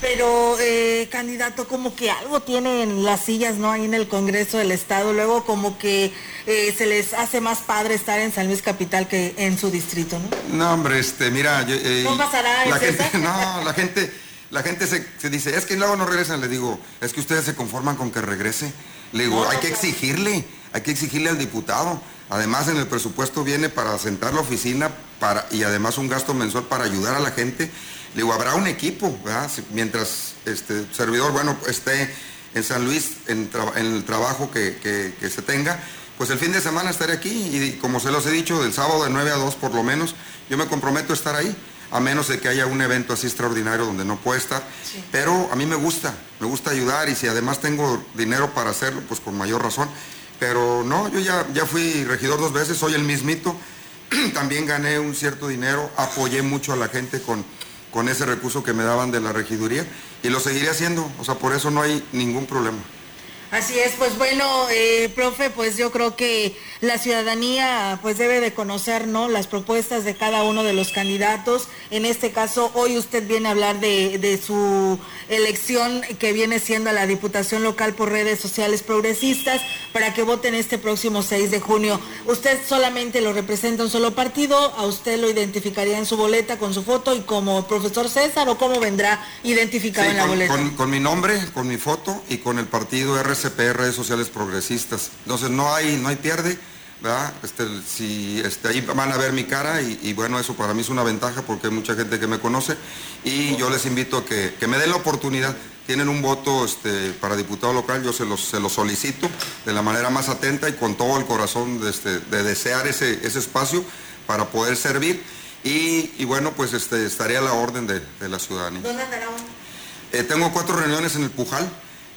Pero, eh, candidato, como que algo tienen las sillas, ¿no? Ahí en el Congreso del Estado, luego como que eh, se les hace más padre estar en San Luis Capital que en su distrito, ¿no?
No, hombre, este, mira...
Eh, ¿No pasará
la gente, No, la gente, la gente se, se dice, es que luego no regresan. Le digo, es que ustedes se conforman con que regrese. Le digo, hay que exigirle, hay que exigirle al diputado. Además, en el presupuesto viene para sentar la oficina para, y además un gasto mensual para ayudar a la gente. Le digo, habrá un equipo, Mientras este servidor, bueno, esté en San Luis en, tra- en el trabajo que, que- que se tenga, pues el fin de semana estaré aquí y como se los he dicho, del sábado de 9 a 2 por lo menos, yo me comprometo a estar ahí, a menos de que haya un evento así extraordinario donde no pueda estar. Pero a mí me gusta, me gusta ayudar y si además tengo dinero para hacerlo, pues con mayor razón. Pero no, yo ya, ya fui regidor dos veces, soy el mismito. También gané un cierto dinero, apoyé mucho a la gente con, con ese recurso que me daban de la regiduría y lo seguiré haciendo, o sea, por eso no hay ningún problema.
Así es, pues bueno, eh, profe, pues yo creo que la ciudadanía pues debe de conocer, ¿no? Las propuestas de cada uno de los candidatos. En este caso, hoy usted viene a hablar de, de su elección que viene siendo a la Diputación Local por redes sociales progresistas para que voten este próximo 6 de junio. ¿Usted solamente lo representa un solo partido? ¿A usted lo identificaría en su boleta con su foto y como profesor César o cómo vendrá identificado
Sí,
en la
con,
boleta?
con- con mi nombre, con mi foto y con el partido RCP, Redes Sociales Progresistas. Entonces no hay, no hay pierde, ¿verdad? Este, si, este, ahí van a ver mi cara y, y bueno, eso para mí es una ventaja porque hay mucha gente que me conoce y yo les invito a que, que me den la oportunidad. Tienen un voto este, para diputado local, yo se los, se los solicito de la manera más atenta y con todo el corazón de, este, de desear ese, ese espacio para poder servir. Y, y bueno, pues este, estaré a la orden de, de la ciudadanía.
¿Dónde andará?
Eh, tengo cuatro reuniones en el Pujal,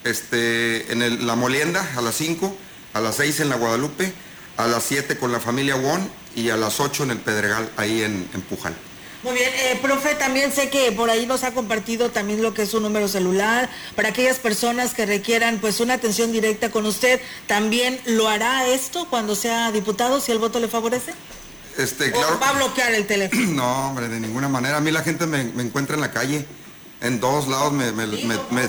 este, en el- la Molienda a las 5, a las 6 en la Guadalupe, a las 7 con la familia Won y a las 8 en el Pedregal, ahí en, en Pujal.
Muy bien, eh, profe, también sé que por ahí nos ha compartido también lo que es su número celular. Para aquellas personas que requieran pues una atención directa con usted, ¿también lo hará esto cuando sea diputado si el voto le favorece?
Este,
¿O
claro,
va a bloquear el teléfono?
no, hombre, de ninguna manera. A mí la gente me, me encuentra en la calle, en todos lados me... me- me- me-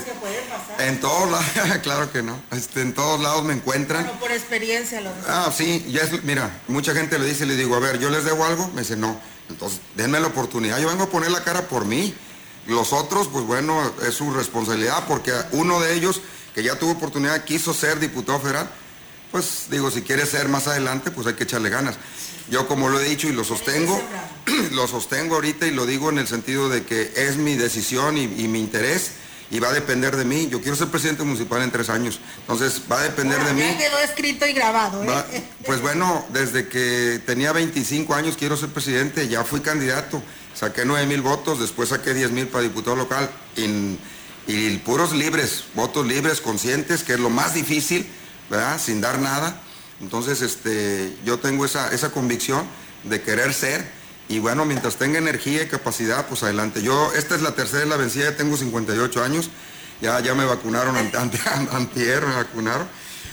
en todos lados, claro que no. Este, en todos lados me encuentran.
Bueno, por experiencia lo
Ah, sí, ya es, mira, mucha gente le dice, le digo, a ver, yo les debo algo, me dice, no, entonces denme la oportunidad, yo vengo a poner la cara por mí. Los otros, pues bueno, es su responsabilidad, porque uno de ellos, que ya tuvo oportunidad, quiso ser diputado federal, pues digo, si quiere ser más adelante, pues hay que echarle ganas. Yo como lo he dicho y lo sostengo, lo sostengo ahorita y lo digo en el sentido de que es mi decisión y, y mi interés y va a depender de mí. Yo quiero ser presidente municipal en tres años, entonces va a depender de mí.
Ya quedó escrito y grabado, ¿eh?
Va- Pues bueno, desde que tenía 25 años quiero ser presidente, ya fui candidato, saqué 9 mil votos, después saqué 10 mil para diputado local y, y puros libres, votos libres, conscientes, que es lo más difícil, ¿verdad? Sin dar nada. Entonces, este, yo tengo esa, esa convicción de querer ser y bueno, mientras tenga energía y capacidad, pues adelante. Yo, esta es la tercera de la vencida, tengo 58 años, ya, ya me vacunaron, ante, ante- antier me vacunaron.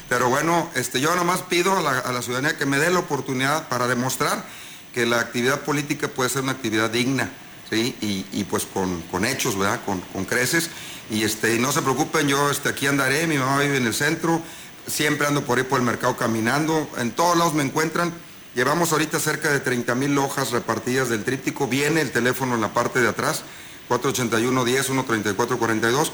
Pero bueno, este, yo nada más pido a la, a la ciudadanía que me dé la oportunidad para demostrar que la actividad política puede ser una actividad digna, ¿sí? Y, y pues con, con hechos, ¿verdad? Con, con creces. Y este, no se preocupen, yo este, aquí andaré, mi mamá vive en el centro, siempre ando por ahí por el mercado caminando, en todos lados me encuentran. Llevamos ahorita cerca de 30 mil hojas repartidas del tríptico, viene el teléfono en la parte de atrás, 481 10 134 42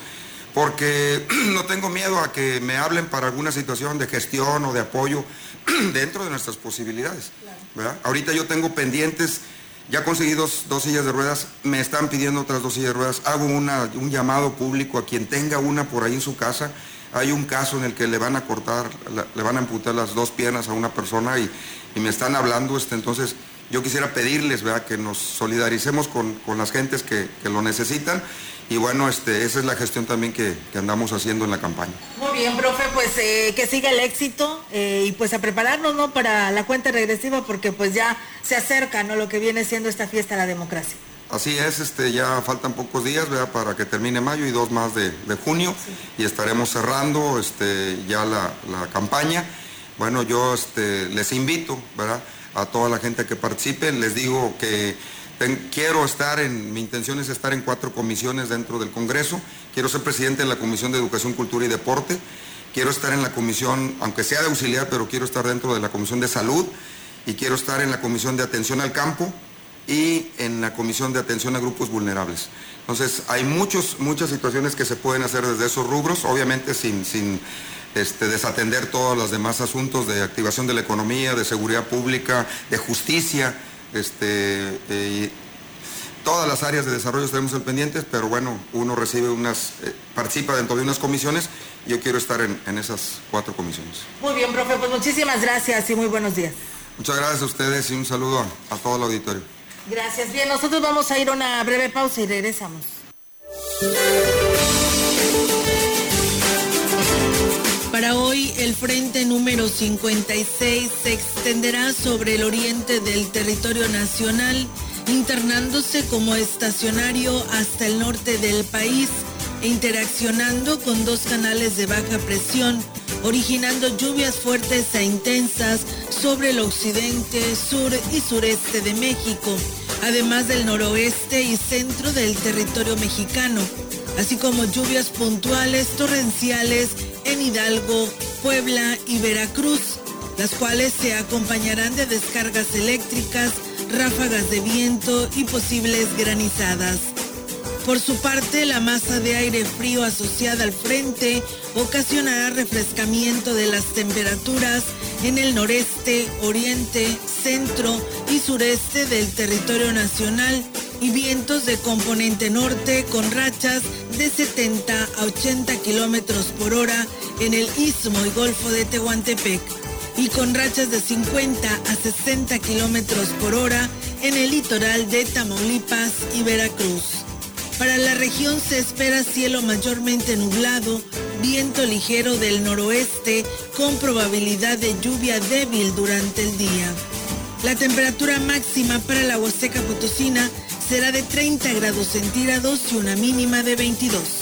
porque no tengo miedo a que me hablen para alguna situación de gestión o de apoyo dentro de nuestras posibilidades. ¿verdad? Ahorita yo tengo pendientes, ya conseguí dos, dos sillas de ruedas, me están pidiendo otras dos sillas de ruedas, hago una- un llamado público a quien tenga una por ahí en su casa. Hay un caso en el que le van a cortar, le van a amputar las dos piernas a una persona y, me están hablando, este, entonces yo quisiera pedirles ¿verdad? que nos solidaricemos con, con las gentes que, que lo necesitan y bueno, este, esa es la gestión también que, que andamos haciendo en la campaña.
Muy bien, profe, pues eh, que siga el éxito eh, y pues a prepararnos, ¿no? Para la cuenta regresiva porque pues ya se acerca, ¿no? Lo que viene siendo esta fiesta de la democracia.
Así es, este, ya faltan pocos días ¿verdad? para que termine mayo y dos más de, de junio. Y estaremos cerrando este, ya la, la campaña. Bueno, yo este, les invito ¿verdad? a toda la gente que participe, les digo que ten- quiero estar en, mi intención es estar en cuatro comisiones dentro del Congreso, quiero ser presidente de la Comisión de Educación, Cultura y Deporte, quiero estar en la comisión, aunque sea de auxiliar, pero quiero estar dentro de la Comisión de Salud. Y quiero estar en la Comisión de Atención al Campo, y en la Comisión de Atención a Grupos Vulnerables. Entonces, hay muchos, muchas situaciones que se pueden hacer desde esos rubros, obviamente sin, sin este, desatender todos los demás asuntos de activación de la economía, de seguridad pública, de justicia, este, eh, todas las áreas de desarrollo estaremos al pendientes, pero bueno, uno recibe unas, eh, participa dentro de unas comisiones, yo quiero estar en, en esas cuatro comisiones.
Muy bien, profe, pues muchísimas gracias y muy buenos días.
Muchas gracias a ustedes y un saludo a, a todo el auditorio.
Gracias. Bien, nosotros vamos a ir a una breve pausa y regresamos.
Para hoy, el frente número 56 se extenderá sobre el oriente del territorio nacional, internándose como estacionario hasta el norte del país interaccionando con dos canales de baja presión, originando lluvias fuertes e intensas sobre el occidente, sur y sureste de México, además del noroeste y centro del territorio mexicano, así como lluvias puntuales torrenciales en Hidalgo, Puebla y Veracruz, las cuales se acompañarán de descargas eléctricas, ráfagas de viento y posibles granizadas. Por su parte, la masa de aire frío asociada al frente ocasionará refrescamiento de las temperaturas en el noreste, oriente, centro y sureste del territorio nacional y vientos de componente norte con rachas de 70 a 80 kilómetros por hora en el istmo y golfo de Tehuantepec y con rachas de 50 a 60 kilómetros por hora en el litoral de Tamaulipas y Veracruz. Para la región se espera cielo mayormente nublado, viento ligero del noroeste con probabilidad de lluvia débil durante el día. La temperatura máxima para la Huasteca Potosina será de 30 grados centígrados y una mínima de 22.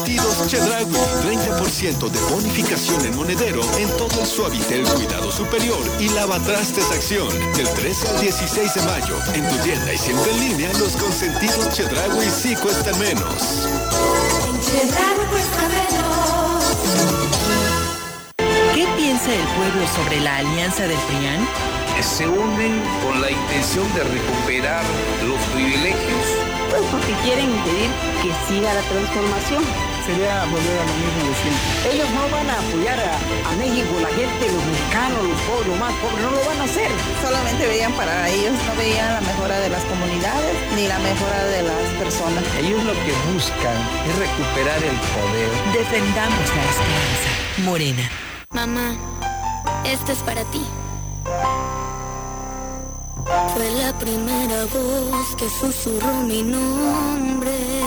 consentidos Chedragui. 30% de bonificación en monedero en todo el Suavitel Cuidado Superior y Lavatrastes Acción. Del 13 al 16 de mayo. En tu tienda y siempre en línea, los consentidos Chedragui sí cuestan menos.
¿Qué piensa el pueblo sobre la alianza del PRIAN?
Se unen con la intención de recuperar los privilegios.
Pues porque quieren impedir que siga la transformación.
Sería volver a lo mismo de siempre.
Ellos no van a apoyar a, a México, la gente, los mexicanos, los pobres, los más pobres, no lo van a hacer.
Solamente veían para ellos, no veían la mejora de las comunidades ni la mejora de las personas.
Ellos lo que buscan es recuperar el poder.
Defendamos la esperanza. Morena.
Mamá, esto es para ti. Fue la primera voz que susurró mi nombre.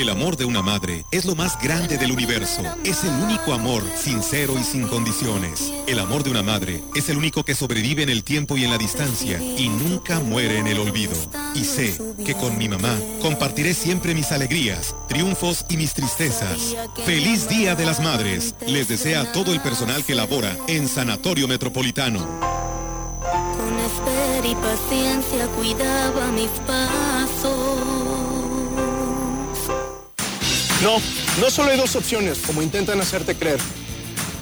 El amor de una madre es lo más grande del universo. Es el único amor sincero y sin condiciones. El amor de una madre es el único que sobrevive en el tiempo y en la distancia y nunca muere en el olvido. Y sé que con mi mamá compartiré siempre mis alegrías, triunfos y mis tristezas. Feliz Día de las Madres. Les desea todo el personal que labora en Sanatorio Metropolitano.
Con y paciencia cuidaba mis pasos.
No, no solo hay dos opciones, como intentan hacerte creer.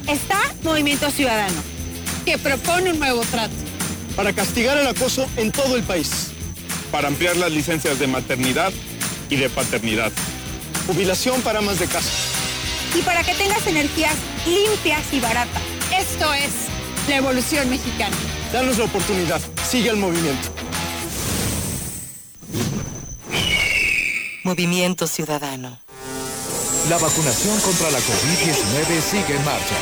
Está Movimiento Ciudadano, que propone un nuevo trato.
Para castigar el acoso en todo el país.
Para ampliar las licencias de maternidad y de paternidad.
Jubilación para amas de casa.
Y para que tengas energías limpias y baratas. Esto es la evolución mexicana.
Danos la oportunidad. Sigue el movimiento.
Movimiento Ciudadano.
La vacunación contra la COVID-19 sigue en marcha.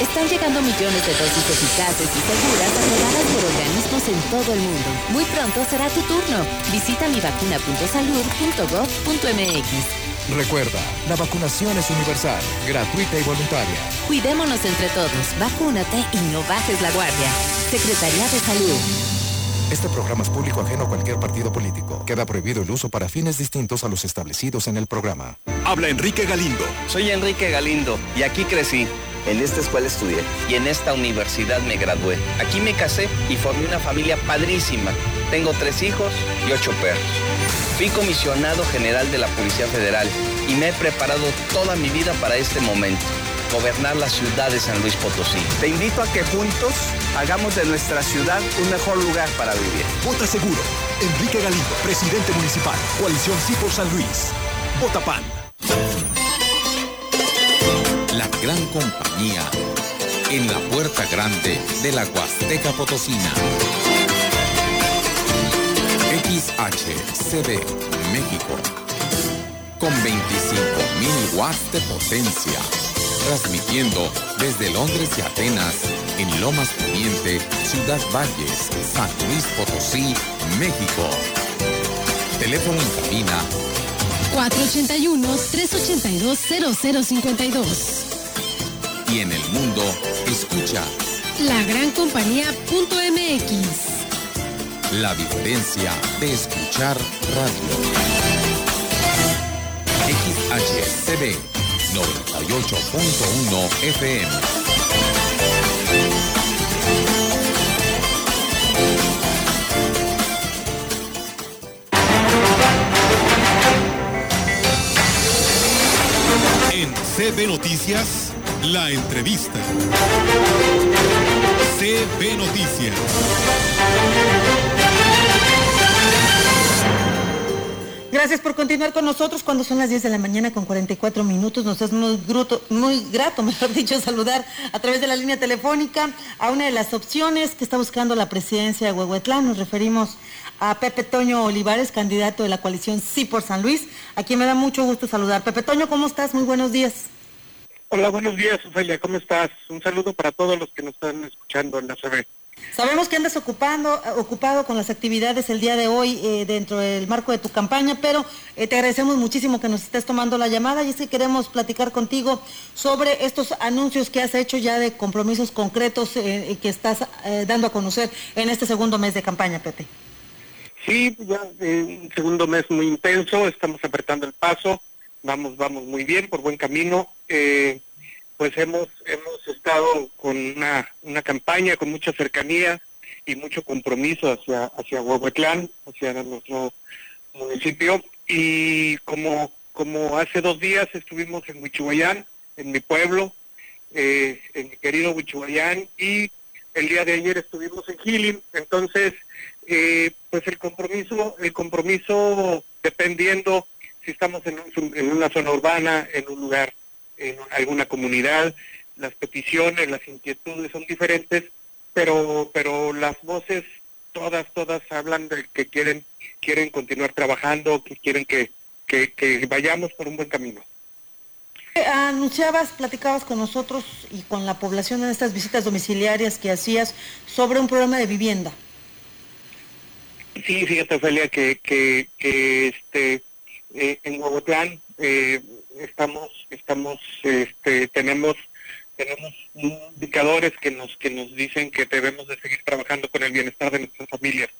Están llegando millones de dosis eficaces y seguras aprobadas por organismos en todo el mundo. Muy pronto será tu turno. Visita mivacuna.salud.gov.mx.
Recuerda, la vacunación es universal, gratuita y voluntaria.
Cuidémonos entre todos, vacúnate y no bajes la guardia. Secretaría de Salud.
Este programa es público ajeno a cualquier partido político. Queda prohibido el uso para fines distintos a los establecidos en el programa.
Habla Enrique Galindo.
Soy Enrique Galindo y aquí crecí. En esta escuela estudié y en esta universidad me gradué. Aquí me casé y formé una familia padrísima. Tengo tres hijos y ocho perros. Fui comisionado general de la Policía Federal y me he preparado toda mi vida para este momento gobernar la ciudad de San Luis Potosí. Te invito a que juntos hagamos de nuestra ciudad un mejor lugar para vivir.
Vota seguro. Enrique Galindo, presidente municipal. Coalición Sí por San Luis. Vota PAN.
La gran compañía en la puerta grande de la Huasteca Potosina. XHCD México. Con 25.000 watts de potencia transmitiendo desde Londres y Atenas, en Lomas Poniente, Ciudad Valles, San Luis Potosí, México. Teléfono en cabina
481-382-0052.
Y en el mundo, escucha
La Gran Compañía.mx.
la diferencia de escuchar radio. XHCB 98.1 FM.
En CB Noticias, la entrevista. CB Noticias.
Gracias por continuar con nosotros cuando son las 10 de la mañana con 44 minutos. Nos es muy, gruto, muy grato, mejor dicho, saludar a través de la línea telefónica a una de las opciones que está buscando la presidencia de Huehuetlán. Nos referimos a Pepe Toño Olivares, candidato de la coalición Sí por San Luis, a quien me da mucho gusto saludar. Pepe Toño, ¿cómo estás? Muy buenos días.
Hola, buenos días, Ofelia, ¿cómo estás? Un saludo para todos los que nos están escuchando en la CB.
Sabemos que andas ocupando, eh, ocupado con las actividades el día de hoy eh, dentro del marco de tu campaña, pero eh, te agradecemos muchísimo que nos estés tomando la llamada y es que queremos platicar contigo sobre estos anuncios que has hecho ya de compromisos concretos eh, que estás eh, dando a conocer en este segundo mes de campaña, Pepe.
Sí, ya eh, un segundo mes muy intenso, estamos apretando el paso, vamos, vamos muy bien, por buen camino. Eh, pues hemos, hemos estado con una, una campaña con mucha cercanía y mucho compromiso hacia, hacia Huehuetlán, hacia nuestro municipio. Y como, como hace dos días estuvimos en Huichihuayán, en mi pueblo, eh, en mi querido Huichihuayán, y el día de ayer estuvimos en Gilin, entonces eh, pues el compromiso, el compromiso dependiendo si estamos en, un- en una zona urbana, en un lugar, en alguna comunidad, las peticiones, las inquietudes son diferentes, pero, pero las voces todas, todas hablan de que quieren, quieren continuar trabajando, que quieren que, que, que vayamos por un buen camino.
Eh, Anunciabas, platicabas con nosotros y con la población en estas visitas domiciliarias que hacías sobre un programa de vivienda.
Sí, fíjate, Ofelia, que, que, que este, eh, en Huehuetlán eh, estamos, estamos, este, tenemos, tenemos indicadores que nos, que nos dicen que debemos de seguir trabajando con el bienestar de nuestras familias.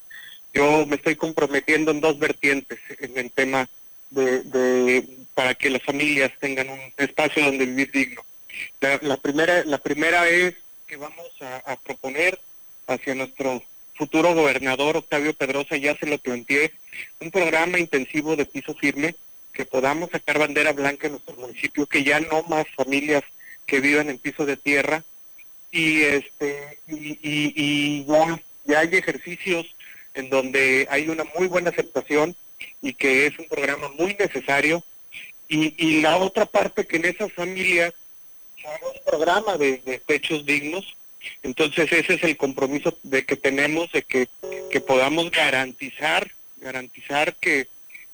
Yo me estoy comprometiendo en dos vertientes en el tema de, de para que las familias tengan un espacio donde vivir digno. La, la primera, la primera es que vamos a, a proponer hacia nuestro futuro gobernador Octavio Pedrosa, ya se lo planteé, un programa intensivo de piso firme, que podamos sacar bandera blanca en nuestro municipio, que ya no más familias que vivan en piso de tierra, y este y, y, ya, ya hay ejercicios en donde hay una muy buena aceptación y que es un programa muy necesario. Y, y la otra parte que en esas familias haga un programa de, de techos dignos, entonces ese es el compromiso de que tenemos de que, que podamos garantizar, garantizar que,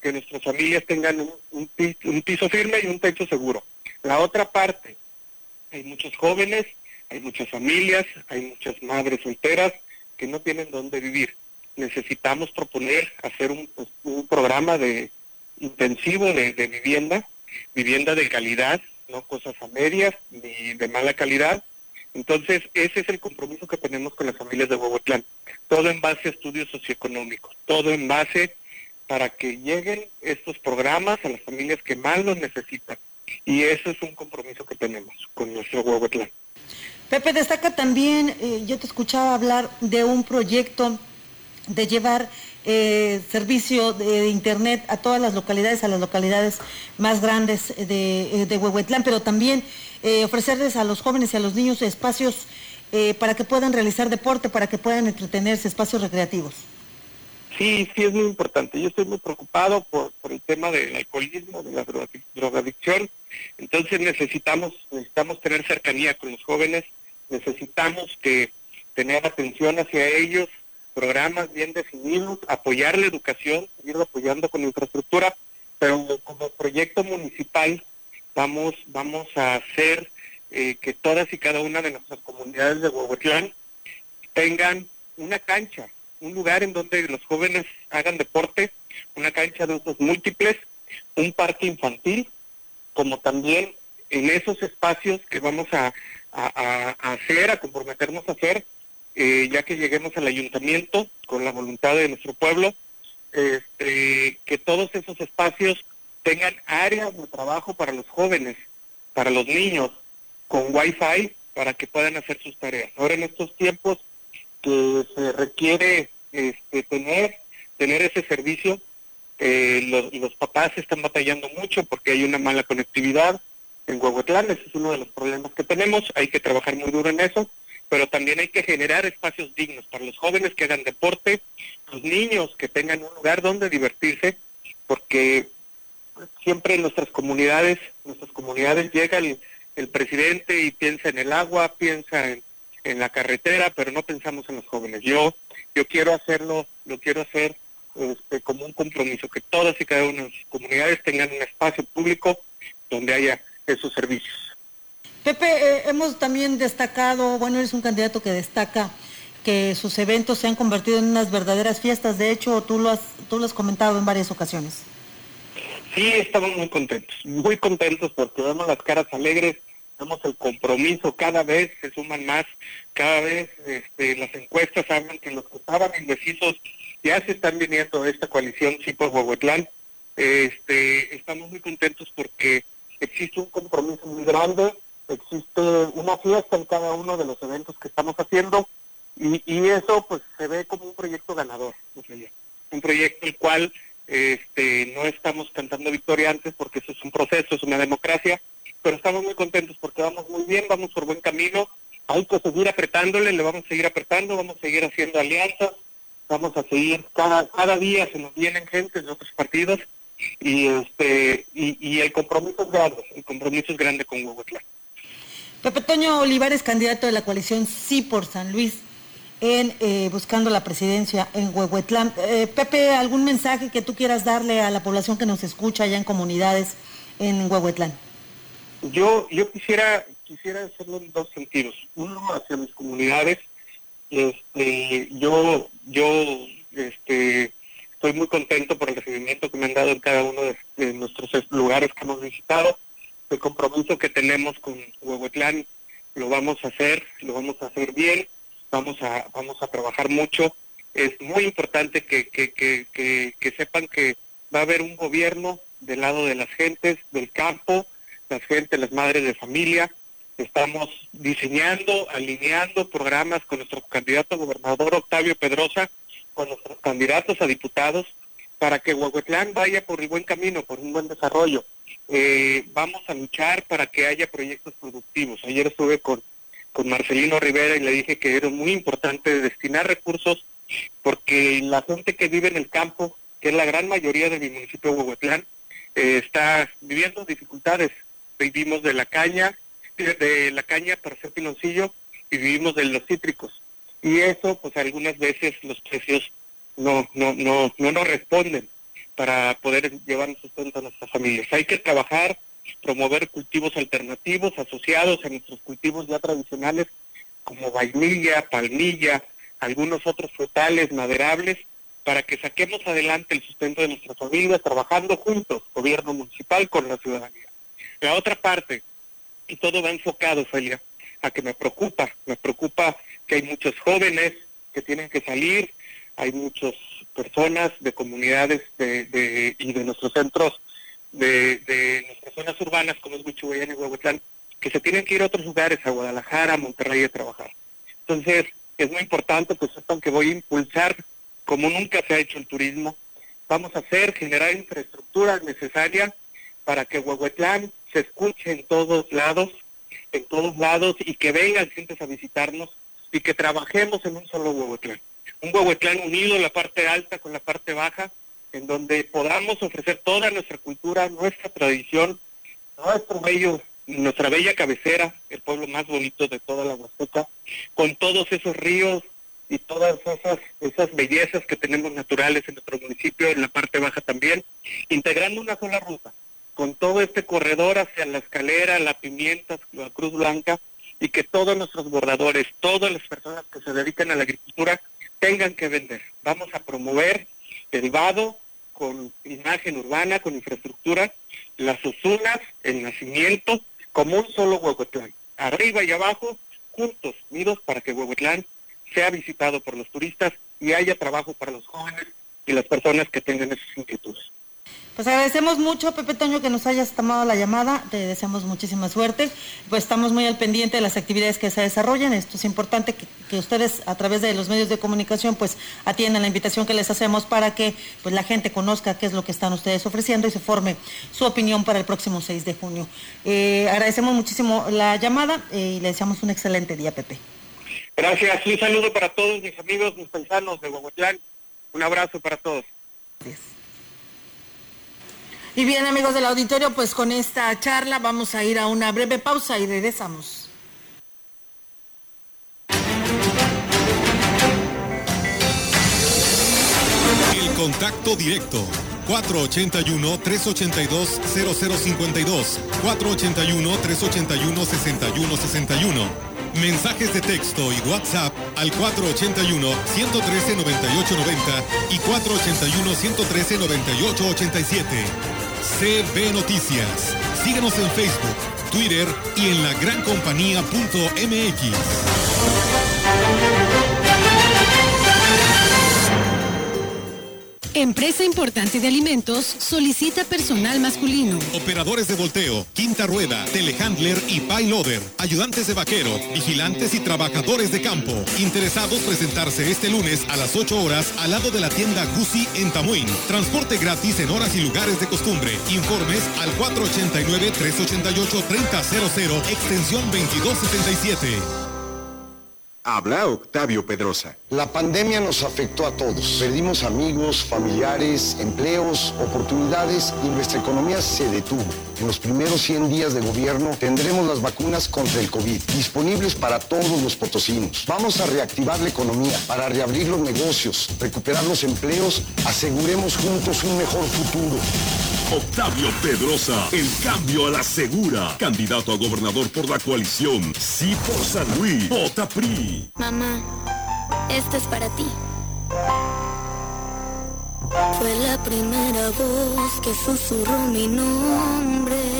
que nuestras familias tengan un, un pi- un piso firme y un techo seguro. La otra parte, hay muchos jóvenes Hay muchas familias, hay muchas madres solteras que no tienen dónde vivir. Necesitamos proponer hacer un, pues, programa de intensivo de, de vivienda, vivienda de calidad, no cosas a medias ni de mala calidad. Entonces, ese es el compromiso que tenemos con las familias de Huehuetlán. Todo en base a estudios socioeconómicos, todo en base para que lleguen estos programas a las familias que más los necesitan. Y eso es un compromiso que tenemos con nuestro Huehuetlán.
Pepe, destaca también, eh, yo te escuchaba hablar de un proyecto de llevar eh, servicio de, Internet a todas las localidades, a las localidades más grandes de, eh, de Huehuetlán, pero también ofrecerles a los jóvenes y a los niños espacios para que puedan realizar deporte, para que puedan entretenerse, espacios recreativos.
Sí, sí, es muy importante. Yo estoy muy preocupado por, por el tema del alcoholismo, de la drogadicción. Entonces necesitamos, necesitamos tener cercanía con los jóvenes, necesitamos que tener atención hacia ellos, programas bien definidos, apoyar la educación, seguir apoyando con infraestructura, pero como proyecto municipal vamos, vamos a hacer eh, que todas y cada una de nuestras comunidades de Huehuetlán tengan una cancha, un lugar en donde los jóvenes hagan deporte, una cancha de usos múltiples, un parque infantil, como también en esos espacios que vamos a, hacer, a comprometernos a hacer, eh, ya que lleguemos al ayuntamiento con la voluntad de nuestro pueblo, este, que todos esos espacios tengan áreas de trabajo para los jóvenes, para los niños, con wifi para que puedan hacer sus tareas. Ahora en estos tiempos que se requiere este, tener, tener ese servicio, eh, los, papás están batallando mucho porque hay una mala conectividad en Huehuetlán, ese es uno de los problemas que tenemos, hay que trabajar muy duro en eso pero también hay que generar espacios dignos para los jóvenes que hagan deporte, los niños que tengan un lugar donde divertirse, porque siempre en nuestras comunidades, nuestras comunidades llega el, presidente y piensa en el agua, piensa en, en, la carretera, pero no pensamos en los jóvenes. Yo, yo quiero hacerlo, lo quiero hacer este, como un compromiso, que todas y cada una de las comunidades tengan un espacio público donde haya esos servicios.
Pepe, eh, hemos también destacado, bueno, eres un candidato que destaca que sus eventos se han convertido en unas verdaderas fiestas. De hecho, tú lo has, tú lo has comentado en varias ocasiones.
Sí, estamos muy contentos, muy contentos porque vemos las caras alegres, vemos el compromiso, cada vez se suman más, cada vez este, las encuestas hablan que los que estaban indecisos ya se están viniendo a esta coalición sí por Huehuetlán. Este, estamos muy contentos porque existe un compromiso muy grande, existe una fiesta en cada uno de los eventos que estamos haciendo y, y eso pues se ve como un proyecto ganador, un proyecto el cual este, no estamos cantando victoria antes porque eso es un proceso, es una democracia, pero estamos muy contentos porque vamos muy bien, vamos por buen camino, hay que seguir apretándole, le vamos a seguir apretando, vamos a seguir haciendo alianzas, vamos a seguir, cada, cada día se nos vienen gente de otros partidos y este y, y el compromiso es grande, el compromiso es grande con Huehuetlán.
Pepe Toño Olivares, candidato de la coalición Sí por San Luis, en eh, buscando la presidencia en Huehuetlán. Eh, Pepe, ¿algún mensaje que tú quieras darle a la población que nos escucha allá en comunidades en Huehuetlán?
Yo, yo quisiera, quisiera hacerlo en dos sentidos. Uno hacia mis comunidades. Este, yo, yo, este, estoy muy contento por el recibimiento que me han dado en cada uno de nuestros lugares que hemos visitado el compromiso que tenemos con Huehuetlán lo vamos a hacer, lo vamos a hacer bien, vamos a, vamos a trabajar mucho. Es muy importante que, que, que, que, sepan que va a haber un gobierno del lado de las gentes, del campo, las gentes, las madres de familia. Estamos diseñando, alineando programas con nuestro candidato gobernador Octavio Pedrosa, con nuestros candidatos a diputados, para que Huehuetlán vaya por el buen camino, por un buen desarrollo eh, vamos a luchar para que haya proyectos productivos. Ayer estuve con, con Marcelino Rivera y le dije que era muy importante destinar recursos porque la gente que vive en el campo, que es la gran mayoría de mi municipio de Huehuetlán, eh, está viviendo dificultades. Vivimos de la caña, de la caña para hacer piloncillo y vivimos de los cítricos. Y eso, pues algunas veces los precios no, no, no, no nos responden para poder llevar sustento a nuestras familias. Hay que trabajar promover cultivos alternativos asociados a nuestros cultivos ya tradicionales como vainilla, palmilla, algunos otros frutales maderables, para que saquemos adelante el sustento de nuestras familias trabajando juntos, gobierno municipal con la ciudadanía. La otra parte, y todo va enfocado, Felia, a que me preocupa, me preocupa que hay muchos jóvenes que tienen que salir, hay muchas personas de comunidades de, y de nuestros centros de, de nuestras zonas urbanas como es Huichuguayán y Huehuetlán, que se tienen que ir a otros lugares, a Guadalajara, a Monterrey a trabajar. Entonces, es muy importante que sepan que voy a impulsar como nunca se ha hecho el turismo. Vamos a hacer, generar infraestructura necesaria para que Huehuetlán se escuche en todos lados, en todos lados y que vengan gente a visitarnos y que trabajemos en un solo Huehuetlán. Un Huehuetlán unido, la parte alta con la parte baja, en donde podamos ofrecer toda nuestra cultura, nuestra tradición, nuestro bello, nuestra bella cabecera, el pueblo más bonito de toda la Huasteca, con todos esos ríos y todas esas, esas bellezas que tenemos naturales en nuestro municipio, en la parte baja también, integrando una sola ruta, con todo este corredor hacia la escalera, la pimienta, la Cruz Blanca, y que todos nuestros bordadores, todas las personas que se dedican a la agricultura tengan que vender. Vamos a promover el vado con imagen urbana, con infraestructura, las usunas, el nacimiento, como un solo Huehuetlán, arriba y abajo, juntos, unidos para que Huehuetlán sea visitado por los turistas y haya trabajo para los jóvenes y las personas que tengan esas inquietudes.
Pues agradecemos mucho, Pepe Toño, que nos hayas tomado la llamada. Te deseamos muchísima suerte. Pues estamos muy al pendiente de las actividades que se desarrollan. Esto es importante que, ustedes, a través de los medios de comunicación, pues atiendan la invitación que les hacemos para que pues, la gente conozca qué es lo que están ustedes ofreciendo y se forme su opinión para el próximo 6 de junio. Eh, agradecemos muchísimo la llamada eh, y le deseamos un excelente día, Pepe.
Gracias. Un saludo para todos mis amigos, mis paisanos de Huehuetlán. Un abrazo para todos. Gracias.
Y bien, amigos del auditorio, pues con esta charla vamos a ir a una breve pausa y regresamos.
El contacto directo 481-382-0052, 481-381-6161. Mensajes de texto y WhatsApp al 481-113-9890 y 481-113-9887. CB Noticias. Síguenos en Facebook, Twitter y en la
Empresa importante de alimentos solicita personal masculino.
Operadores de volteo, quinta rueda, telehandler y payloader, ayudantes de vaquero, vigilantes y trabajadores de campo. Interesados presentarse este lunes a las 8 horas al lado de la tienda Gucci en Tamuín. Transporte gratis en horas y lugares de costumbre. Informes al 489-388-3000, extensión 2277.
Habla Octavio Pedrosa.
La pandemia nos afectó a todos. Perdimos amigos, familiares, empleos, oportunidades y nuestra economía se detuvo. En los primeros 100 días de gobierno tendremos las vacunas contra el COVID disponibles para todos los potosinos. Vamos a reactivar la economía para reabrir los negocios, recuperar los empleos, aseguremos juntos un mejor futuro.
Octavio Pedrosa, el cambio a la segura. Candidato a gobernador por la coalición. Sí por San Luis. Vota PRI.
Mamá, esto es para ti. Fue la primera voz que susurró mi nombre.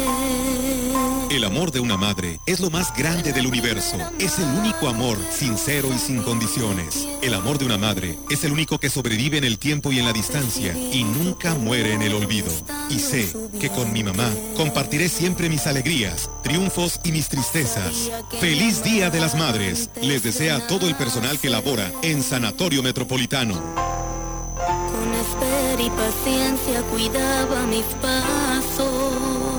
El amor de una madre es lo más grande del universo. Es el único amor sincero y sin condiciones. El amor de una madre es el único que sobrevive en el tiempo y en la distancia y nunca muere en el olvido. Y sé que con mi mamá compartiré siempre mis alegrías, triunfos y mis tristezas. Feliz Día de las Madres. Les desea todo el personal que labora en Sanatorio Metropolitano.
Con y paciencia cuidaba mis pasos.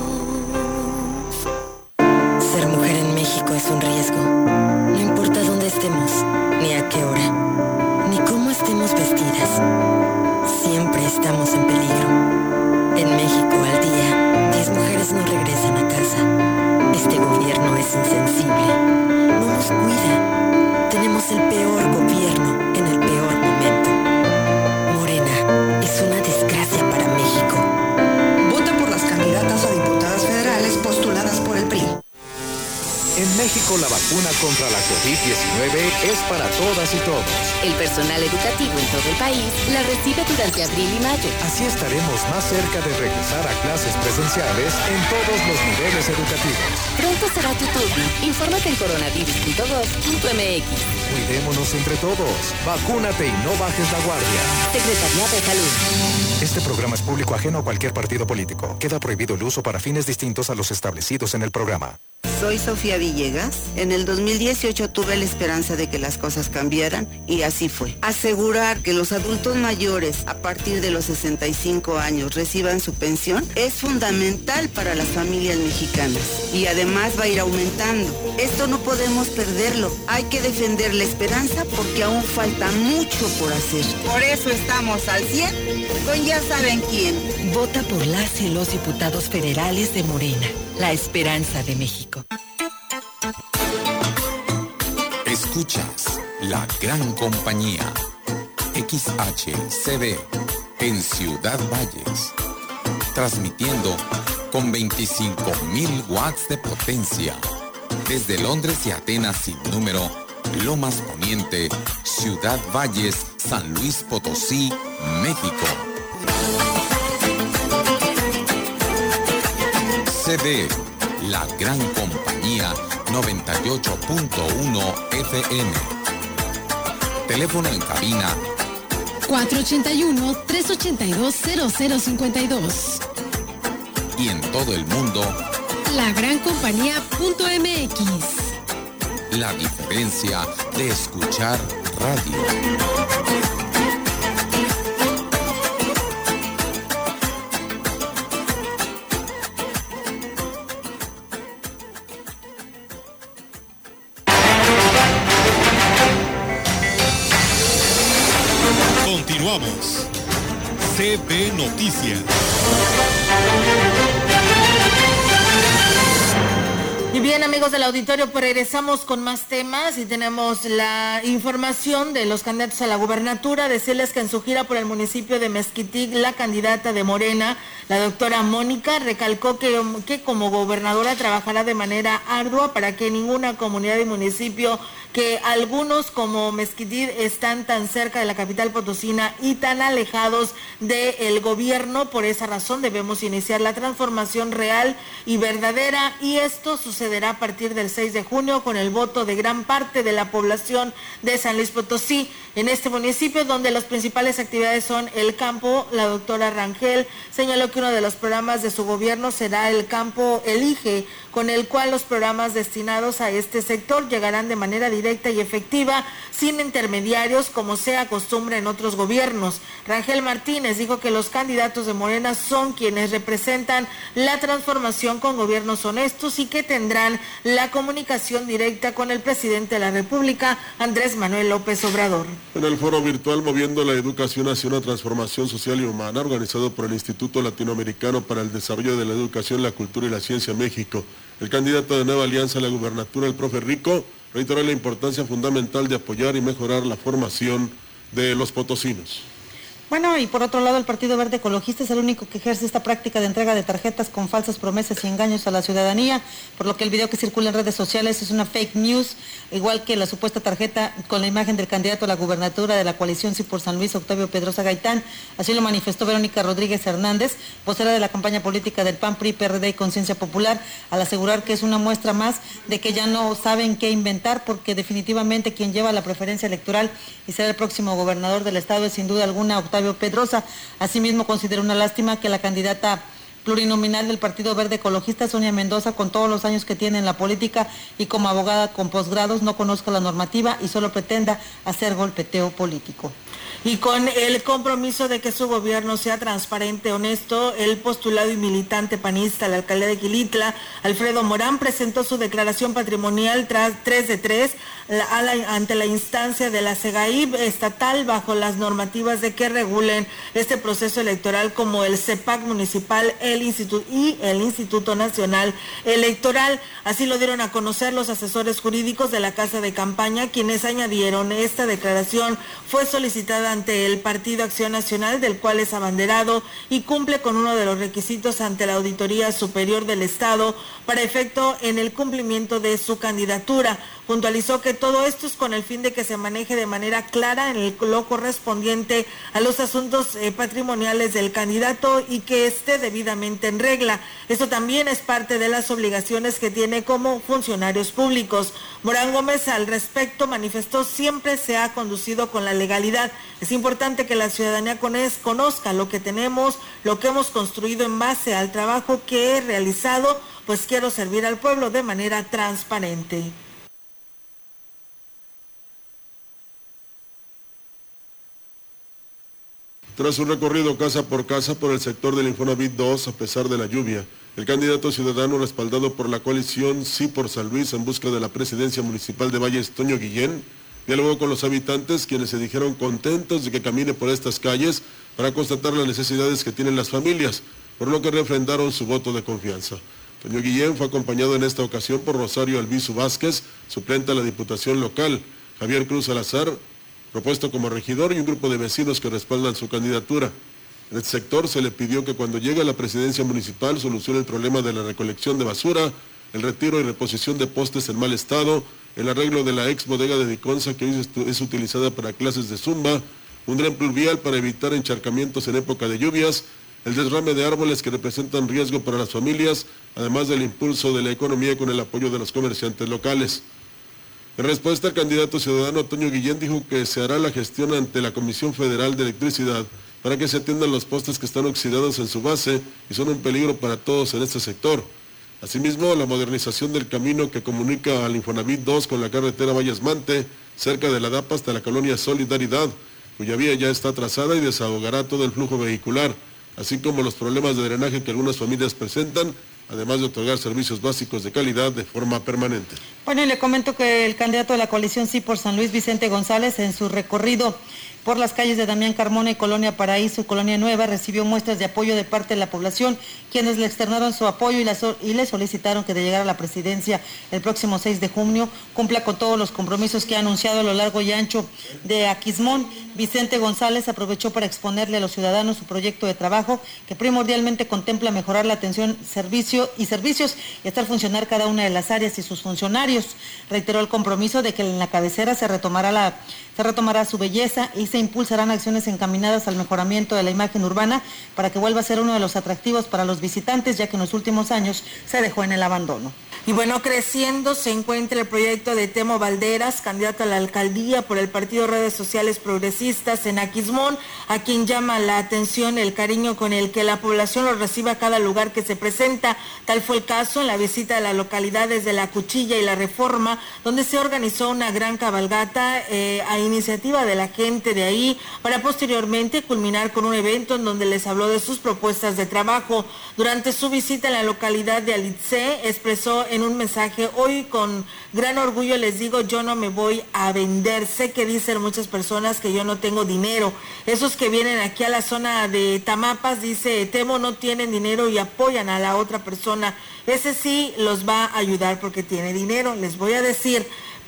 México es un riesgo. No importa dónde estemos, ni a qué hora, ni cómo estemos vestidas. Siempre estamos en peligro. En México al día, 10 mujeres no regresan a casa. Este gobierno es insensible. No nos cuida. Tenemos el peor gobierno México
la vacuna contra la COVID-19 es para todas y todos.
El personal educativo en todo el país la recibe durante abril y mayo.
Así estaremos más cerca de regresar a clases presenciales en todos los niveles educativos.
Pronto será tu turno. Infórmate en coronavirus.gov.mx.
Cuidémonos entre todos. Vacúnate y no bajes la guardia.
Secretaría de Salud.
Este programa es público ajeno a cualquier partido político. Queda prohibido el uso para fines distintos a los establecidos en el programa.
Soy Sofía Villegas. En el 2018 tuve la esperanza de que las cosas cambiaran y así fue. Asegurar que los adultos mayores a partir de los 65 años reciban su pensión es fundamental para las familias mexicanas y además va a ir aumentando. Esto no podemos perderlo. Hay que defender la esperanza porque aún falta mucho por hacer. Por eso estamos al 100 con ya saben quién.
Vota por las y los diputados federales de Morena, la esperanza de México.
Escuchas la gran compañía XHCB en Ciudad Valles, transmitiendo con 25.000 watts de potencia desde Londres y Atenas sin número, Lomas Poniente, Ciudad Valles, San Luis Potosí, México. CD, la gran compañía 98.1 FM. Teléfono en cabina
481-382-0052.
y en todo el mundo
Lagrancompañía.mx.
la diferencia de escuchar radio.
CB Noticias.
Bien, amigos del auditorio, pues regresamos con más temas y tenemos la información de los candidatos a la gubernatura. Decirles que en su gira por el municipio de Mezquitic, la candidata de Morena, la doctora Mónica, recalcó que, como gobernadora trabajará de manera ardua para que ninguna comunidad y municipio que algunos como Mezquitic están tan cerca de la capital potosina y tan alejados del gobierno. Por esa razón debemos iniciar la transformación real y verdadera y esto sucederá a partir del 6 de junio con el voto de gran parte de la población de San Luis Potosí. En este municipio donde las principales actividades son el campo, la doctora Rangel señaló que uno de los programas de su gobierno será el campo Elige, con el cual los programas destinados a este sector llegarán de manera directa y efectiva, sin intermediarios, como se acostumbra en otros gobiernos. Rangel Martínez dijo que los candidatos de Morena son quienes representan la transformación con gobiernos honestos y que tendrán la comunicación directa con el presidente de la República, Andrés Manuel López Obrador.
En el foro virtual Moviendo la Educación hacia una transformación social y humana, organizado por el Instituto Latinoamericano para el Desarrollo de la Educación, la Cultura y la Ciencia México, el candidato de Nueva Alianza a la gubernatura, el profe Rico, reiteró la importancia fundamental de apoyar y mejorar la formación de los potosinos.
Bueno, y por otro lado, el Partido Verde Ecologista es el único que ejerce esta práctica de entrega de tarjetas con falsas promesas y engaños a la ciudadanía, por lo que el video que circula en redes sociales es una fake news, igual que la supuesta tarjeta con la imagen del candidato a la gubernatura de la coalición Sí por San Luis, Octavio Pedrosa Gaitán. Así lo manifestó Verónica Rodríguez Hernández, vocera de la campaña política del PAN, PRI, PRD y Conciencia Popular, al asegurar que es una muestra más de que ya no saben qué inventar, porque definitivamente quien lleva la preferencia electoral y será el próximo gobernador del estado es sin duda alguna Octavio Pedrosa. Asimismo, considera una lástima que la candidata plurinominal del Partido Verde Ecologista, Sonia Mendoza, con todos los años que tiene en la política y como abogada con posgrados, no conozca la normativa y solo pretenda hacer golpeteo político. Y con el compromiso de que su gobierno sea transparente, honesto, el postulado y militante panista, el alcalde de Quilitla, Alfredo Morán, presentó su declaración patrimonial tras 3 de 3 la- a la- ante la instancia de la SEGAIB estatal bajo las normativas de que regulen este proceso electoral como el CEPAC municipal el Instituto y el Instituto Nacional Electoral. Así lo dieron a conocer los asesores jurídicos de la Casa de Campaña, quienes añadieron esta declaración fue solicitada ante el Partido Acción Nacional, del cual es abanderado y cumple con uno de los requisitos ante la Auditoría Superior del Estado para efecto en el cumplimiento de su candidatura. Puntualizó que todo esto es con el fin de que se maneje de manera clara en lo correspondiente a los asuntos eh, patrimoniales del candidato y que esté debidamente en regla. Esto también es parte de las obligaciones que tiene como funcionarios públicos. Morán Gómez al respecto manifestó siempre se ha conducido con la legalidad. Es importante que la ciudadanía conozca lo que tenemos, lo que hemos construido en base al trabajo que he realizado, pues quiero servir al pueblo de manera transparente.
Tras un recorrido casa por casa por el sector del Infonavit 2, a pesar de la lluvia, el candidato ciudadano respaldado por la coalición Sí por San Luis en busca de la presidencia municipal de Valles, Toño Guillén, dialogó con los habitantes quienes se dijeron contentos de que camine por estas calles para constatar las necesidades que tienen las familias, por lo que refrendaron su voto de confianza. Toño Guillén fue acompañado en esta ocasión por Rosario Albizu Vázquez, suplente a la Diputación Local, Javier Cruz Salazar, propuesto como regidor y un grupo de vecinos que respaldan su candidatura. En este sector se le pidió que cuando llegue a la presidencia municipal solucione el problema de la recolección de basura, el retiro y reposición de postes en mal estado, el arreglo de la ex bodega de Diconza que hoy es utilizada para clases de zumba, un dren pluvial para evitar encharcamientos en época de lluvias, el desrame de árboles que representan riesgo para las familias, además del impulso de la economía con el apoyo de los comerciantes locales. En respuesta, el candidato ciudadano Antonio Guillén dijo que se hará la gestión ante la Comisión Federal de Electricidad para que se atiendan los postes que están oxidados en su base y son un peligro para todos en este sector. Asimismo, la modernización del camino que comunica al Infonavit 2 con la carretera Valles Mante, cerca de la DAPA hasta la colonia Solidaridad, cuya vía ya está trazada y desahogará todo el flujo vehicular, así como los problemas de drenaje que algunas familias presentan además de otorgar servicios básicos de calidad de forma permanente.
Bueno, y le comento que el candidato de la coalición Sí por San Luis, Vicente González, en su recorrido por las calles de Damián Carmona y Colonia Paraíso y Colonia Nueva, recibió muestras de apoyo de parte de la población, quienes le externaron su apoyo y, le solicitaron que de llegar a la presidencia el próximo 6 de junio cumpla con todos los compromisos que ha anunciado a lo largo y ancho de Aquismón. Vicente González aprovechó para exponerle a los ciudadanos su proyecto de trabajo que primordialmente contempla mejorar la atención, servicio y servicios y estar funcionar cada una de las áreas y sus funcionarios. Reiteró el compromiso de que en la cabecera se retomará la se retomará su belleza y se impulsarán acciones encaminadas al mejoramiento de la imagen urbana para que vuelva a ser uno de los atractivos para los visitantes, ya que en los últimos años se dejó en el abandono.
Y bueno, creciendo se encuentra el proyecto de Temo Valderas, candidato a la alcaldía por el Partido Redes Sociales Progresistas en Aquismón, a quien llama la atención el cariño con el que la población lo recibe a cada lugar que se presenta. Tal fue el caso en la visita a las localidades de La Cuchilla y La Reforma, donde se organizó una gran cabalgata eh, a iniciativa de la gente de ahí, para posteriormente culminar con un evento en donde les habló de sus propuestas de trabajo. Durante su visita en la localidad de Alitze, expresó en un mensaje, hoy con gran orgullo les digo, yo no me voy a vender. Sé que dicen muchas personas que yo no tengo dinero. Esos que vienen aquí a la zona de Tamapas, dice, temo no tienen dinero y apoyan a la otra persona. Ese sí los va a ayudar porque tiene dinero. Les voy a decir,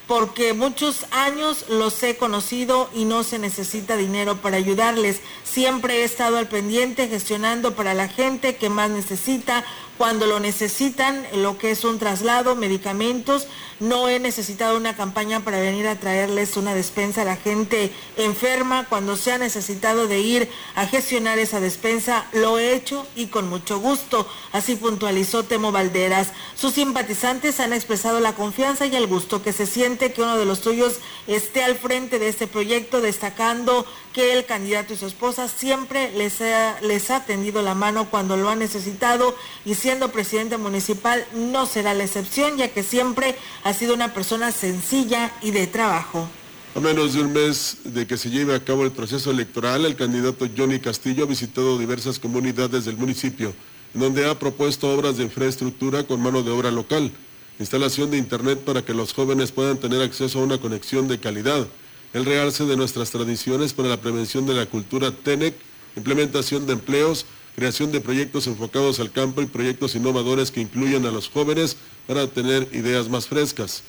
porque muchos años los he conocido y no se necesita dinero para ayudarles. Siempre he estado al pendiente gestionando para la gente que más necesita, cuando lo necesitan, lo que es un traslado, medicamentos. No he necesitado una campaña para venir a traerles una despensa a la gente enferma. Cuando se ha necesitado de ir a gestionar esa despensa, lo he hecho y con mucho gusto. Así puntualizó Temo Valderas. Sus simpatizantes han expresado la confianza y el gusto que se siente que uno de los suyos esté al frente de este proyecto, destacando que el candidato y su esposa siempre les ha, les ha tendido la mano cuando lo han necesitado y siendo presidente municipal no será la excepción, ya que siempre ha sido una persona sencilla y de trabajo.
A menos de un mes de que se lleve a cabo el proceso electoral, el candidato Johnny Castillo ha visitado diversas comunidades del municipio, donde ha propuesto obras de infraestructura con mano de obra local, instalación de Internet para que los jóvenes puedan tener acceso a una conexión de calidad, el realce de nuestras tradiciones para la prevención de la cultura TENEC, implementación de empleos, creación de proyectos enfocados al campo y proyectos innovadores que incluyan a los jóvenes para tener ideas más frescas.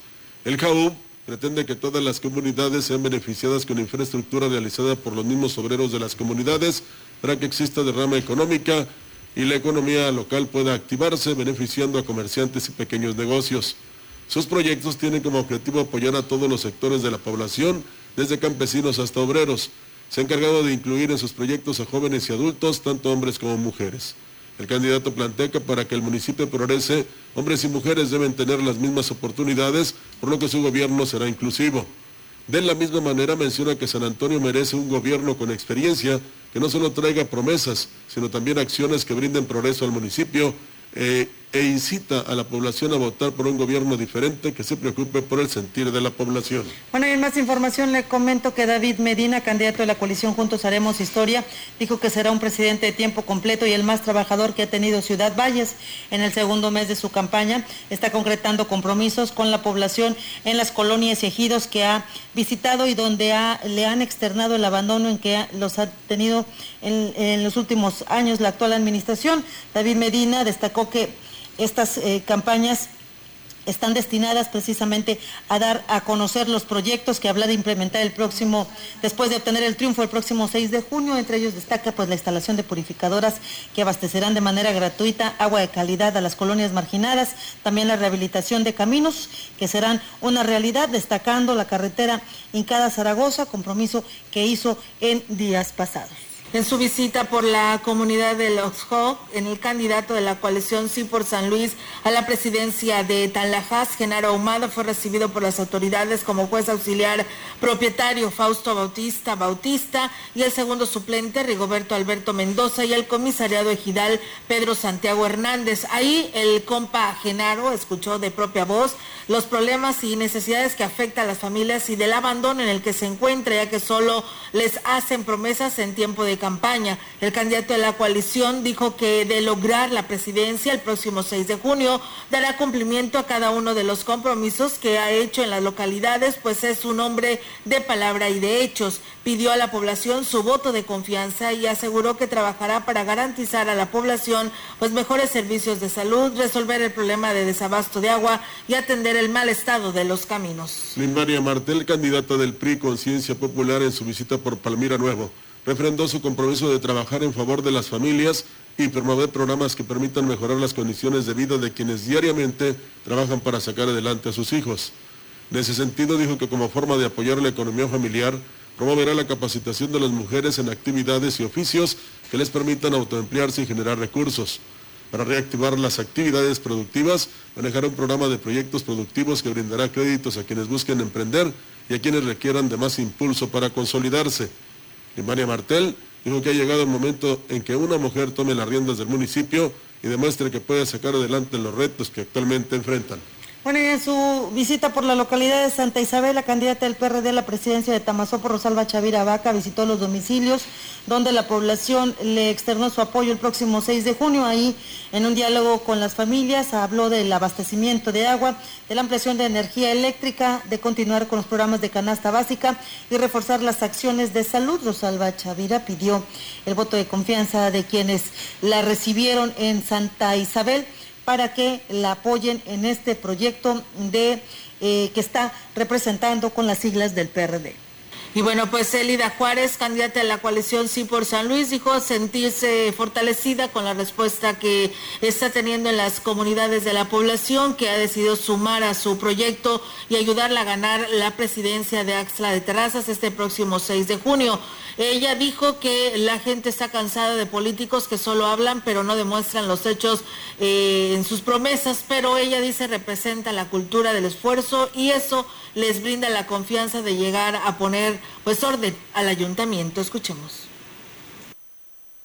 El JAUB pretende que todas las comunidades sean beneficiadas con infraestructura realizada por los mismos obreros de las comunidades para que exista derrama económica y la economía local pueda activarse beneficiando a comerciantes y pequeños negocios. Sus proyectos tienen como objetivo apoyar a todos los sectores de la población, desde campesinos hasta obreros. Se ha encargado de incluir en sus proyectos a jóvenes y adultos, tanto hombres como mujeres. El candidato plantea que para que el municipio progrese, hombres y mujeres deben tener las mismas oportunidades, por lo que su gobierno será inclusivo. De la misma manera menciona que San Antonio merece un gobierno con experiencia que no solo traiga promesas, sino también acciones que brinden progreso al municipio eh, e incita a la población a votar por un gobierno diferente que se preocupe por el sentir de la población.
Bueno, y en más información le comento que David Medina, candidato de la coalición Juntos Haremos Historia, dijo que será un presidente de tiempo completo y el más trabajador que ha tenido Ciudad Valles. En el segundo mes de su campaña está concretando compromisos con la población en las colonias y ejidos que ha visitado y donde le han externado el abandono en que los ha tenido en los últimos años la actual administración. David Medina destacó que estas eh, campañas están destinadas precisamente a dar a conocer los proyectos que habla de implementar el próximo, después de obtener el triunfo el próximo 6 de junio. Entre ellos destaca pues la instalación de purificadoras que abastecerán de manera gratuita agua de calidad a las colonias marginadas, también la rehabilitación de caminos que serán una realidad, destacando la carretera Incada Zaragoza, compromiso que hizo en días pasados. En su visita por la comunidad de Oxhock, en el candidato de la coalición Sí por San Luis a la presidencia de Tanlajas, Genaro Ahumada, fue recibido por las autoridades como juez auxiliar propietario Fausto Bautista Bautista y el segundo suplente Rigoberto Alberto Mendoza y el comisariado ejidal Pedro Santiago Hernández. Ahí el compa Genaro escuchó de propia voz los problemas y necesidades que afectan a las familias y del abandono en el que se encuentra, ya que solo les hacen promesas en tiempo de campaña. El candidato de la coalición dijo que de lograr la presidencia el próximo 6 de junio dará cumplimiento a cada uno de los compromisos que ha hecho en las localidades, pues es un hombre de palabra y de hechos. Pidió a la población su voto de confianza y aseguró que trabajará para garantizar a la población pues mejores servicios de salud, resolver el problema de desabasto de agua y atender el mal estado de los caminos.
María Martel, candidata del PRI Conciencia Popular en su visita por Palmira Nuevo refrendó su compromiso de trabajar en favor de las familias y promover programas que permitan mejorar las condiciones de vida de quienes diariamente trabajan para sacar adelante a sus hijos. En ese sentido, dijo que como forma de apoyar la economía familiar, promoverá la capacitación de las mujeres en actividades y oficios que les permitan autoemplearse y generar recursos. Para reactivar las actividades productivas, manejará un programa de proyectos productivos que brindará créditos a quienes busquen emprender y a quienes requieran de más impulso para consolidarse. Y María Martel dijo que ha llegado el momento en que una mujer tome las riendas del municipio y demuestre que puede sacar adelante los retos que actualmente enfrentan.
Bueno, en su visita por la localidad de Santa Isabel, la candidata del PRD a la presidencia de Tamazopo, Rosalba Chavira Vaca, visitó los domicilios donde la población le externó su apoyo el próximo 6 de junio. Ahí, en un diálogo con las familias, habló del abastecimiento de agua, de la ampliación de energía eléctrica, de continuar con los programas de canasta básica y reforzar las acciones de salud. Rosalba Chavira pidió el voto de confianza de quienes la recibieron en Santa Isabel para que la apoyen en este proyecto de, eh, que está representando con las siglas del PRD. Y bueno, pues Elida Juárez, candidata de la coalición Sí por San Luis, dijo sentirse fortalecida con la respuesta que está teniendo en las comunidades de la población, que ha decidido sumar a su proyecto y ayudarla a ganar la presidencia de Axla de Terrazas este próximo 6 de junio. Ella dijo que la gente está cansada de políticos que solo hablan pero no demuestran los hechos eh, en sus promesas, pero ella dice representa la cultura del esfuerzo y eso les brinda la confianza de llegar a poner pues orden al ayuntamiento. Escuchemos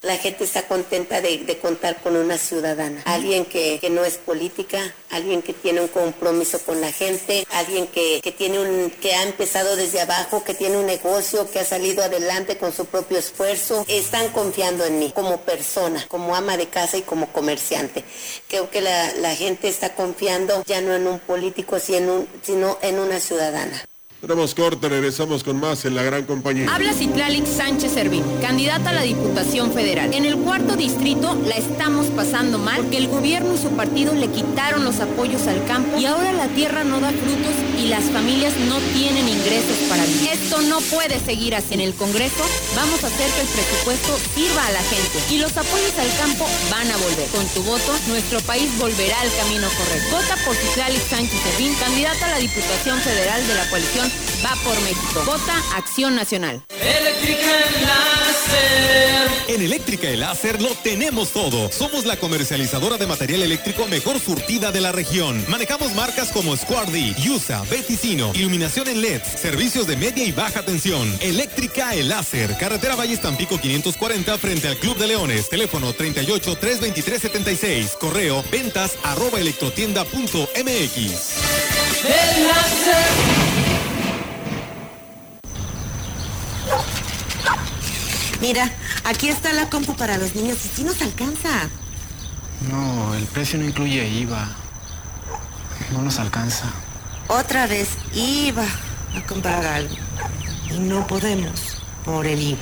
la gente está contenta de, contar con una ciudadana, alguien que, no es política, alguien que tiene un compromiso con la gente, alguien que, tiene un, que ha empezado desde abajo, que tiene un negocio, que ha salido adelante con su propio esfuerzo. Están confiando en mí como persona, como ama de casa y como comerciante. Creo que la, la gente está confiando ya no en un político, sino en una ciudadana.
Tenemos corte, regresamos con más en la gran compañía.
Habla Citlali Sánchez Servín, candidata a la Diputación Federal. En el cuarto distrito la estamos pasando mal porque el gobierno y su partido le quitaron los apoyos al campo y ahora la tierra no da frutos y las familias no tienen ingresos para vivir. Esto no puede seguir así. En el Congreso vamos a hacer que el presupuesto sirva a la gente y los apoyos al campo van a volver. Con tu voto, nuestro país volverá al camino correcto. Vota por Citlali Sánchez Servín, candidata a la Diputación Federal de la coalición Va por México. Vota Acción Nacional.
Eléctrica En Eléctrica El Láser lo tenemos todo. Somos la comercializadora de material eléctrico mejor surtida de la región. Manejamos marcas como Squardi, Yusa, Beticino, iluminación en LED, servicios de media y baja tensión. Eléctrica El Láser, carretera Valle Tampico 540 frente al Club de Leones. Teléfono 38 323 76. Correo ventas arroba electrotienda.mx. El láser.
Mira, aquí está la compu para los niños y si nos alcanza.
No, el precio no incluye IVA. No nos alcanza.
Otra vez IVA a comprar algo. Y no podemos por el IVA.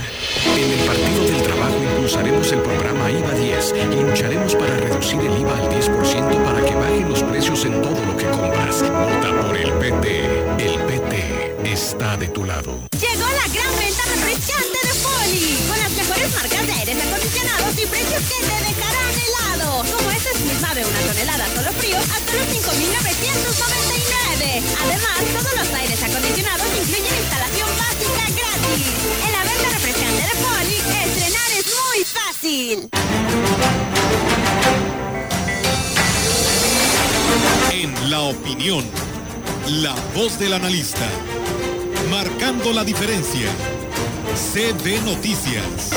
En el Partido del Trabajo impulsaremos el programa IVA 10 y lucharemos para reducir el IVA al 10% para que bajen los precios en todo lo que compras. Vota por el PT. El PT está de tu lado.
Mejores marcas de aires acondicionados y precios que te dejarán helado. Como este misma de una tonelada solo frío hasta los 5.999. Además, todos los aires acondicionados incluyen instalación básica gratis. En la venta refrescante de Poli, estrenar es muy fácil.
En la opinión, la voz del analista Marcando la diferencia. CB Noticias.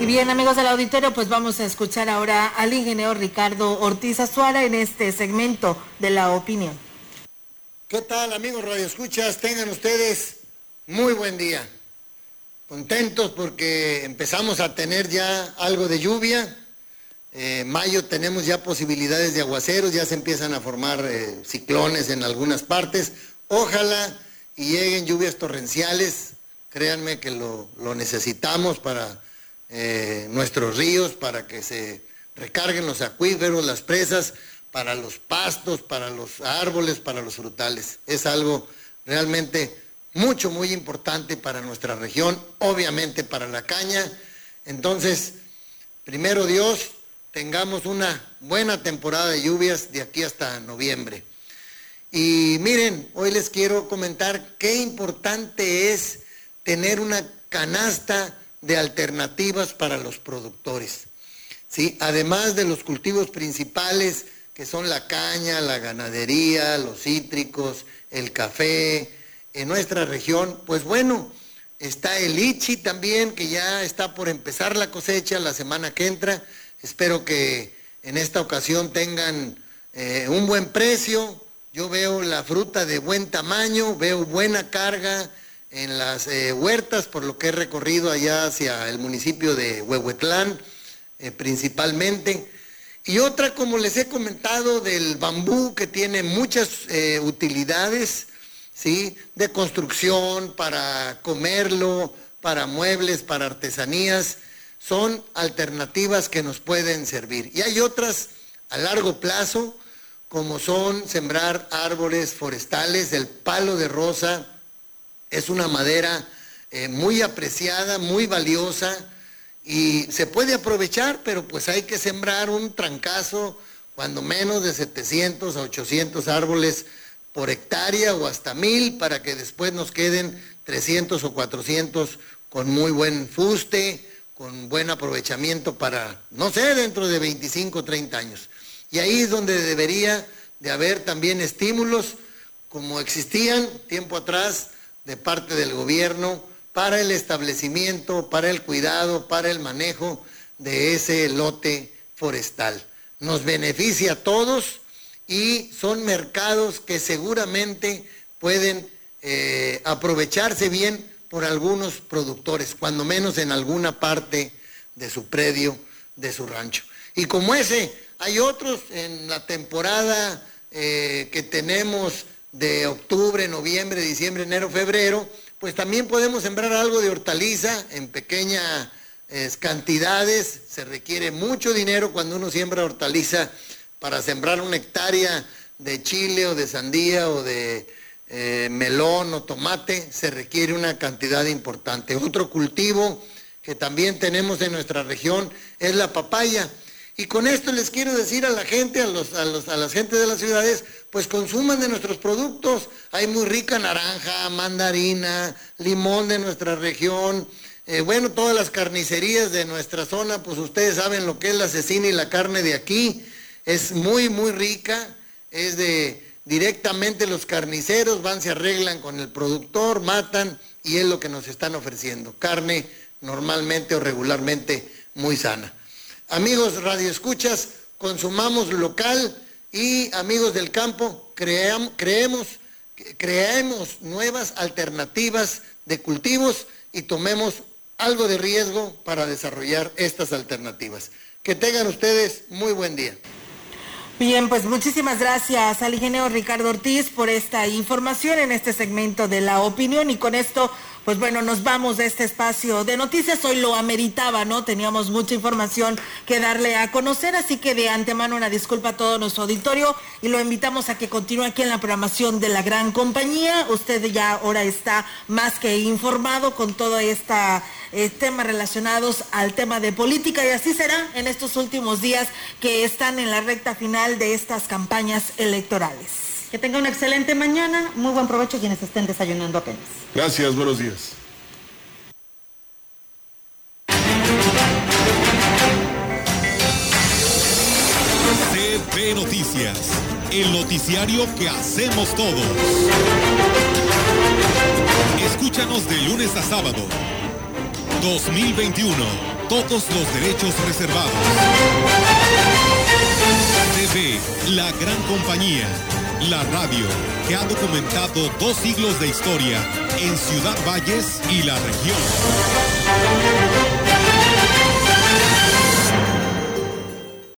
Y bien, amigos del auditorio, pues vamos a escuchar ahora al ingeniero Ricardo Ortiz Azuara en este segmento de la opinión.
¿Qué tal, amigos Radio Escuchas? Tengan ustedes muy buen día. Contentos porque empezamos a tener ya algo de lluvia eh, mayo tenemos ya posibilidades de aguaceros, ya se empiezan a formar eh, ciclones en algunas partes. Ojalá y lleguen lluvias torrenciales, créanme que lo, necesitamos para eh, nuestros ríos, para que se recarguen los acuíferos, las presas, para los pastos, para los árboles, para los frutales. Es algo realmente mucho, muy importante para nuestra región, obviamente para la caña. Entonces, primero Dios, tengamos una buena temporada de lluvias de aquí hasta noviembre. Y miren, hoy les quiero comentar qué importante es tener una canasta de alternativas para los productores. ¿sí? Además de los cultivos principales, que son la caña, la ganadería, los cítricos, el café, en nuestra región, pues bueno, está el ichi también, que ya está por empezar la cosecha la semana que entra Espero que en esta ocasión tengan eh, un buen precio. Yo veo la fruta de buen tamaño, veo buena carga en las eh, huertas, por lo que he recorrido allá hacia el municipio de Huehuetlán, eh, principalmente. Y otra, como les he comentado, del bambú, que tiene muchas utilidades, ¿sí? De construcción, para comerlo, para muebles, para artesanías son alternativas que nos pueden servir. Y hay otras a largo plazo, como son sembrar árboles forestales. El palo de rosa es una madera eh, muy apreciada, muy valiosa y se puede aprovechar, pero pues hay que sembrar un trancazo, cuando menos de 700 a 800 árboles por hectárea o hasta mil para que después nos queden 300 o 400 con muy buen fuste con buen aprovechamiento para, no sé, dentro de 25 o 30 años. Y ahí es donde debería de haber también estímulos como existían tiempo atrás de parte del gobierno para el establecimiento, para el cuidado, para el manejo de ese lote forestal. Nos beneficia a todos y son mercados que seguramente pueden eh, aprovecharse bien por algunos productores, cuando menos en alguna parte de su predio, de su rancho. Y como ese, hay otros en la temporada eh, que tenemos de octubre, noviembre, diciembre, enero, febrero, pues también podemos sembrar algo de hortaliza en pequeña es cantidades, se requiere mucho dinero cuando uno siembra hortaliza para sembrar una hectárea de chile o de sandía o de eh, melón o tomate, se requiere una cantidad importante. Otro cultivo que también tenemos en nuestra región es la papaya. Y con esto les quiero decir a la gente, a, los, a, los, a las gente de las ciudades, pues consuman de nuestros productos. Hay muy rica naranja, mandarina, limón de nuestra región. Eh, bueno, todas las carnicerías de nuestra zona, pues ustedes saben lo que es la cecina y la carne de aquí. Es muy, muy rica. Es de directamente los carniceros, van, se arreglan con el productor, matan y es lo que nos están ofreciendo. Carne normalmente o regularmente muy sana. Amigos radioescuchas, consumamos local y amigos del campo, creamos, creemos, creemos nuevas alternativas de cultivos y tomemos algo de riesgo para desarrollar estas alternativas. Que tengan ustedes muy buen día.
Bien, pues muchísimas gracias al ingeniero Ricardo Ortiz por esta información en este segmento de la opinión y con esto pues bueno, nos vamos de este espacio de noticias. Hoy lo ameritaba, ¿no? Teníamos mucha información que darle a conocer, así que de antemano una disculpa a todo nuestro auditorio y lo invitamos a que continúe aquí en la programación de la gran compañía. Usted ya ahora está más que informado con todo este eh, temas relacionados al tema de política y así será en estos últimos días que están en la recta final de estas campañas electorales.
Que tenga una excelente mañana. Muy buen provecho quienes estén desayunando apenas.
Gracias, buenos días.
CB Noticias, el noticiario que hacemos todos. Escúchanos de lunes a sábado. 2021. Todos los derechos reservados. CB, la gran compañía la radio que ha documentado dos siglos de historia en Ciudad Valles y la región.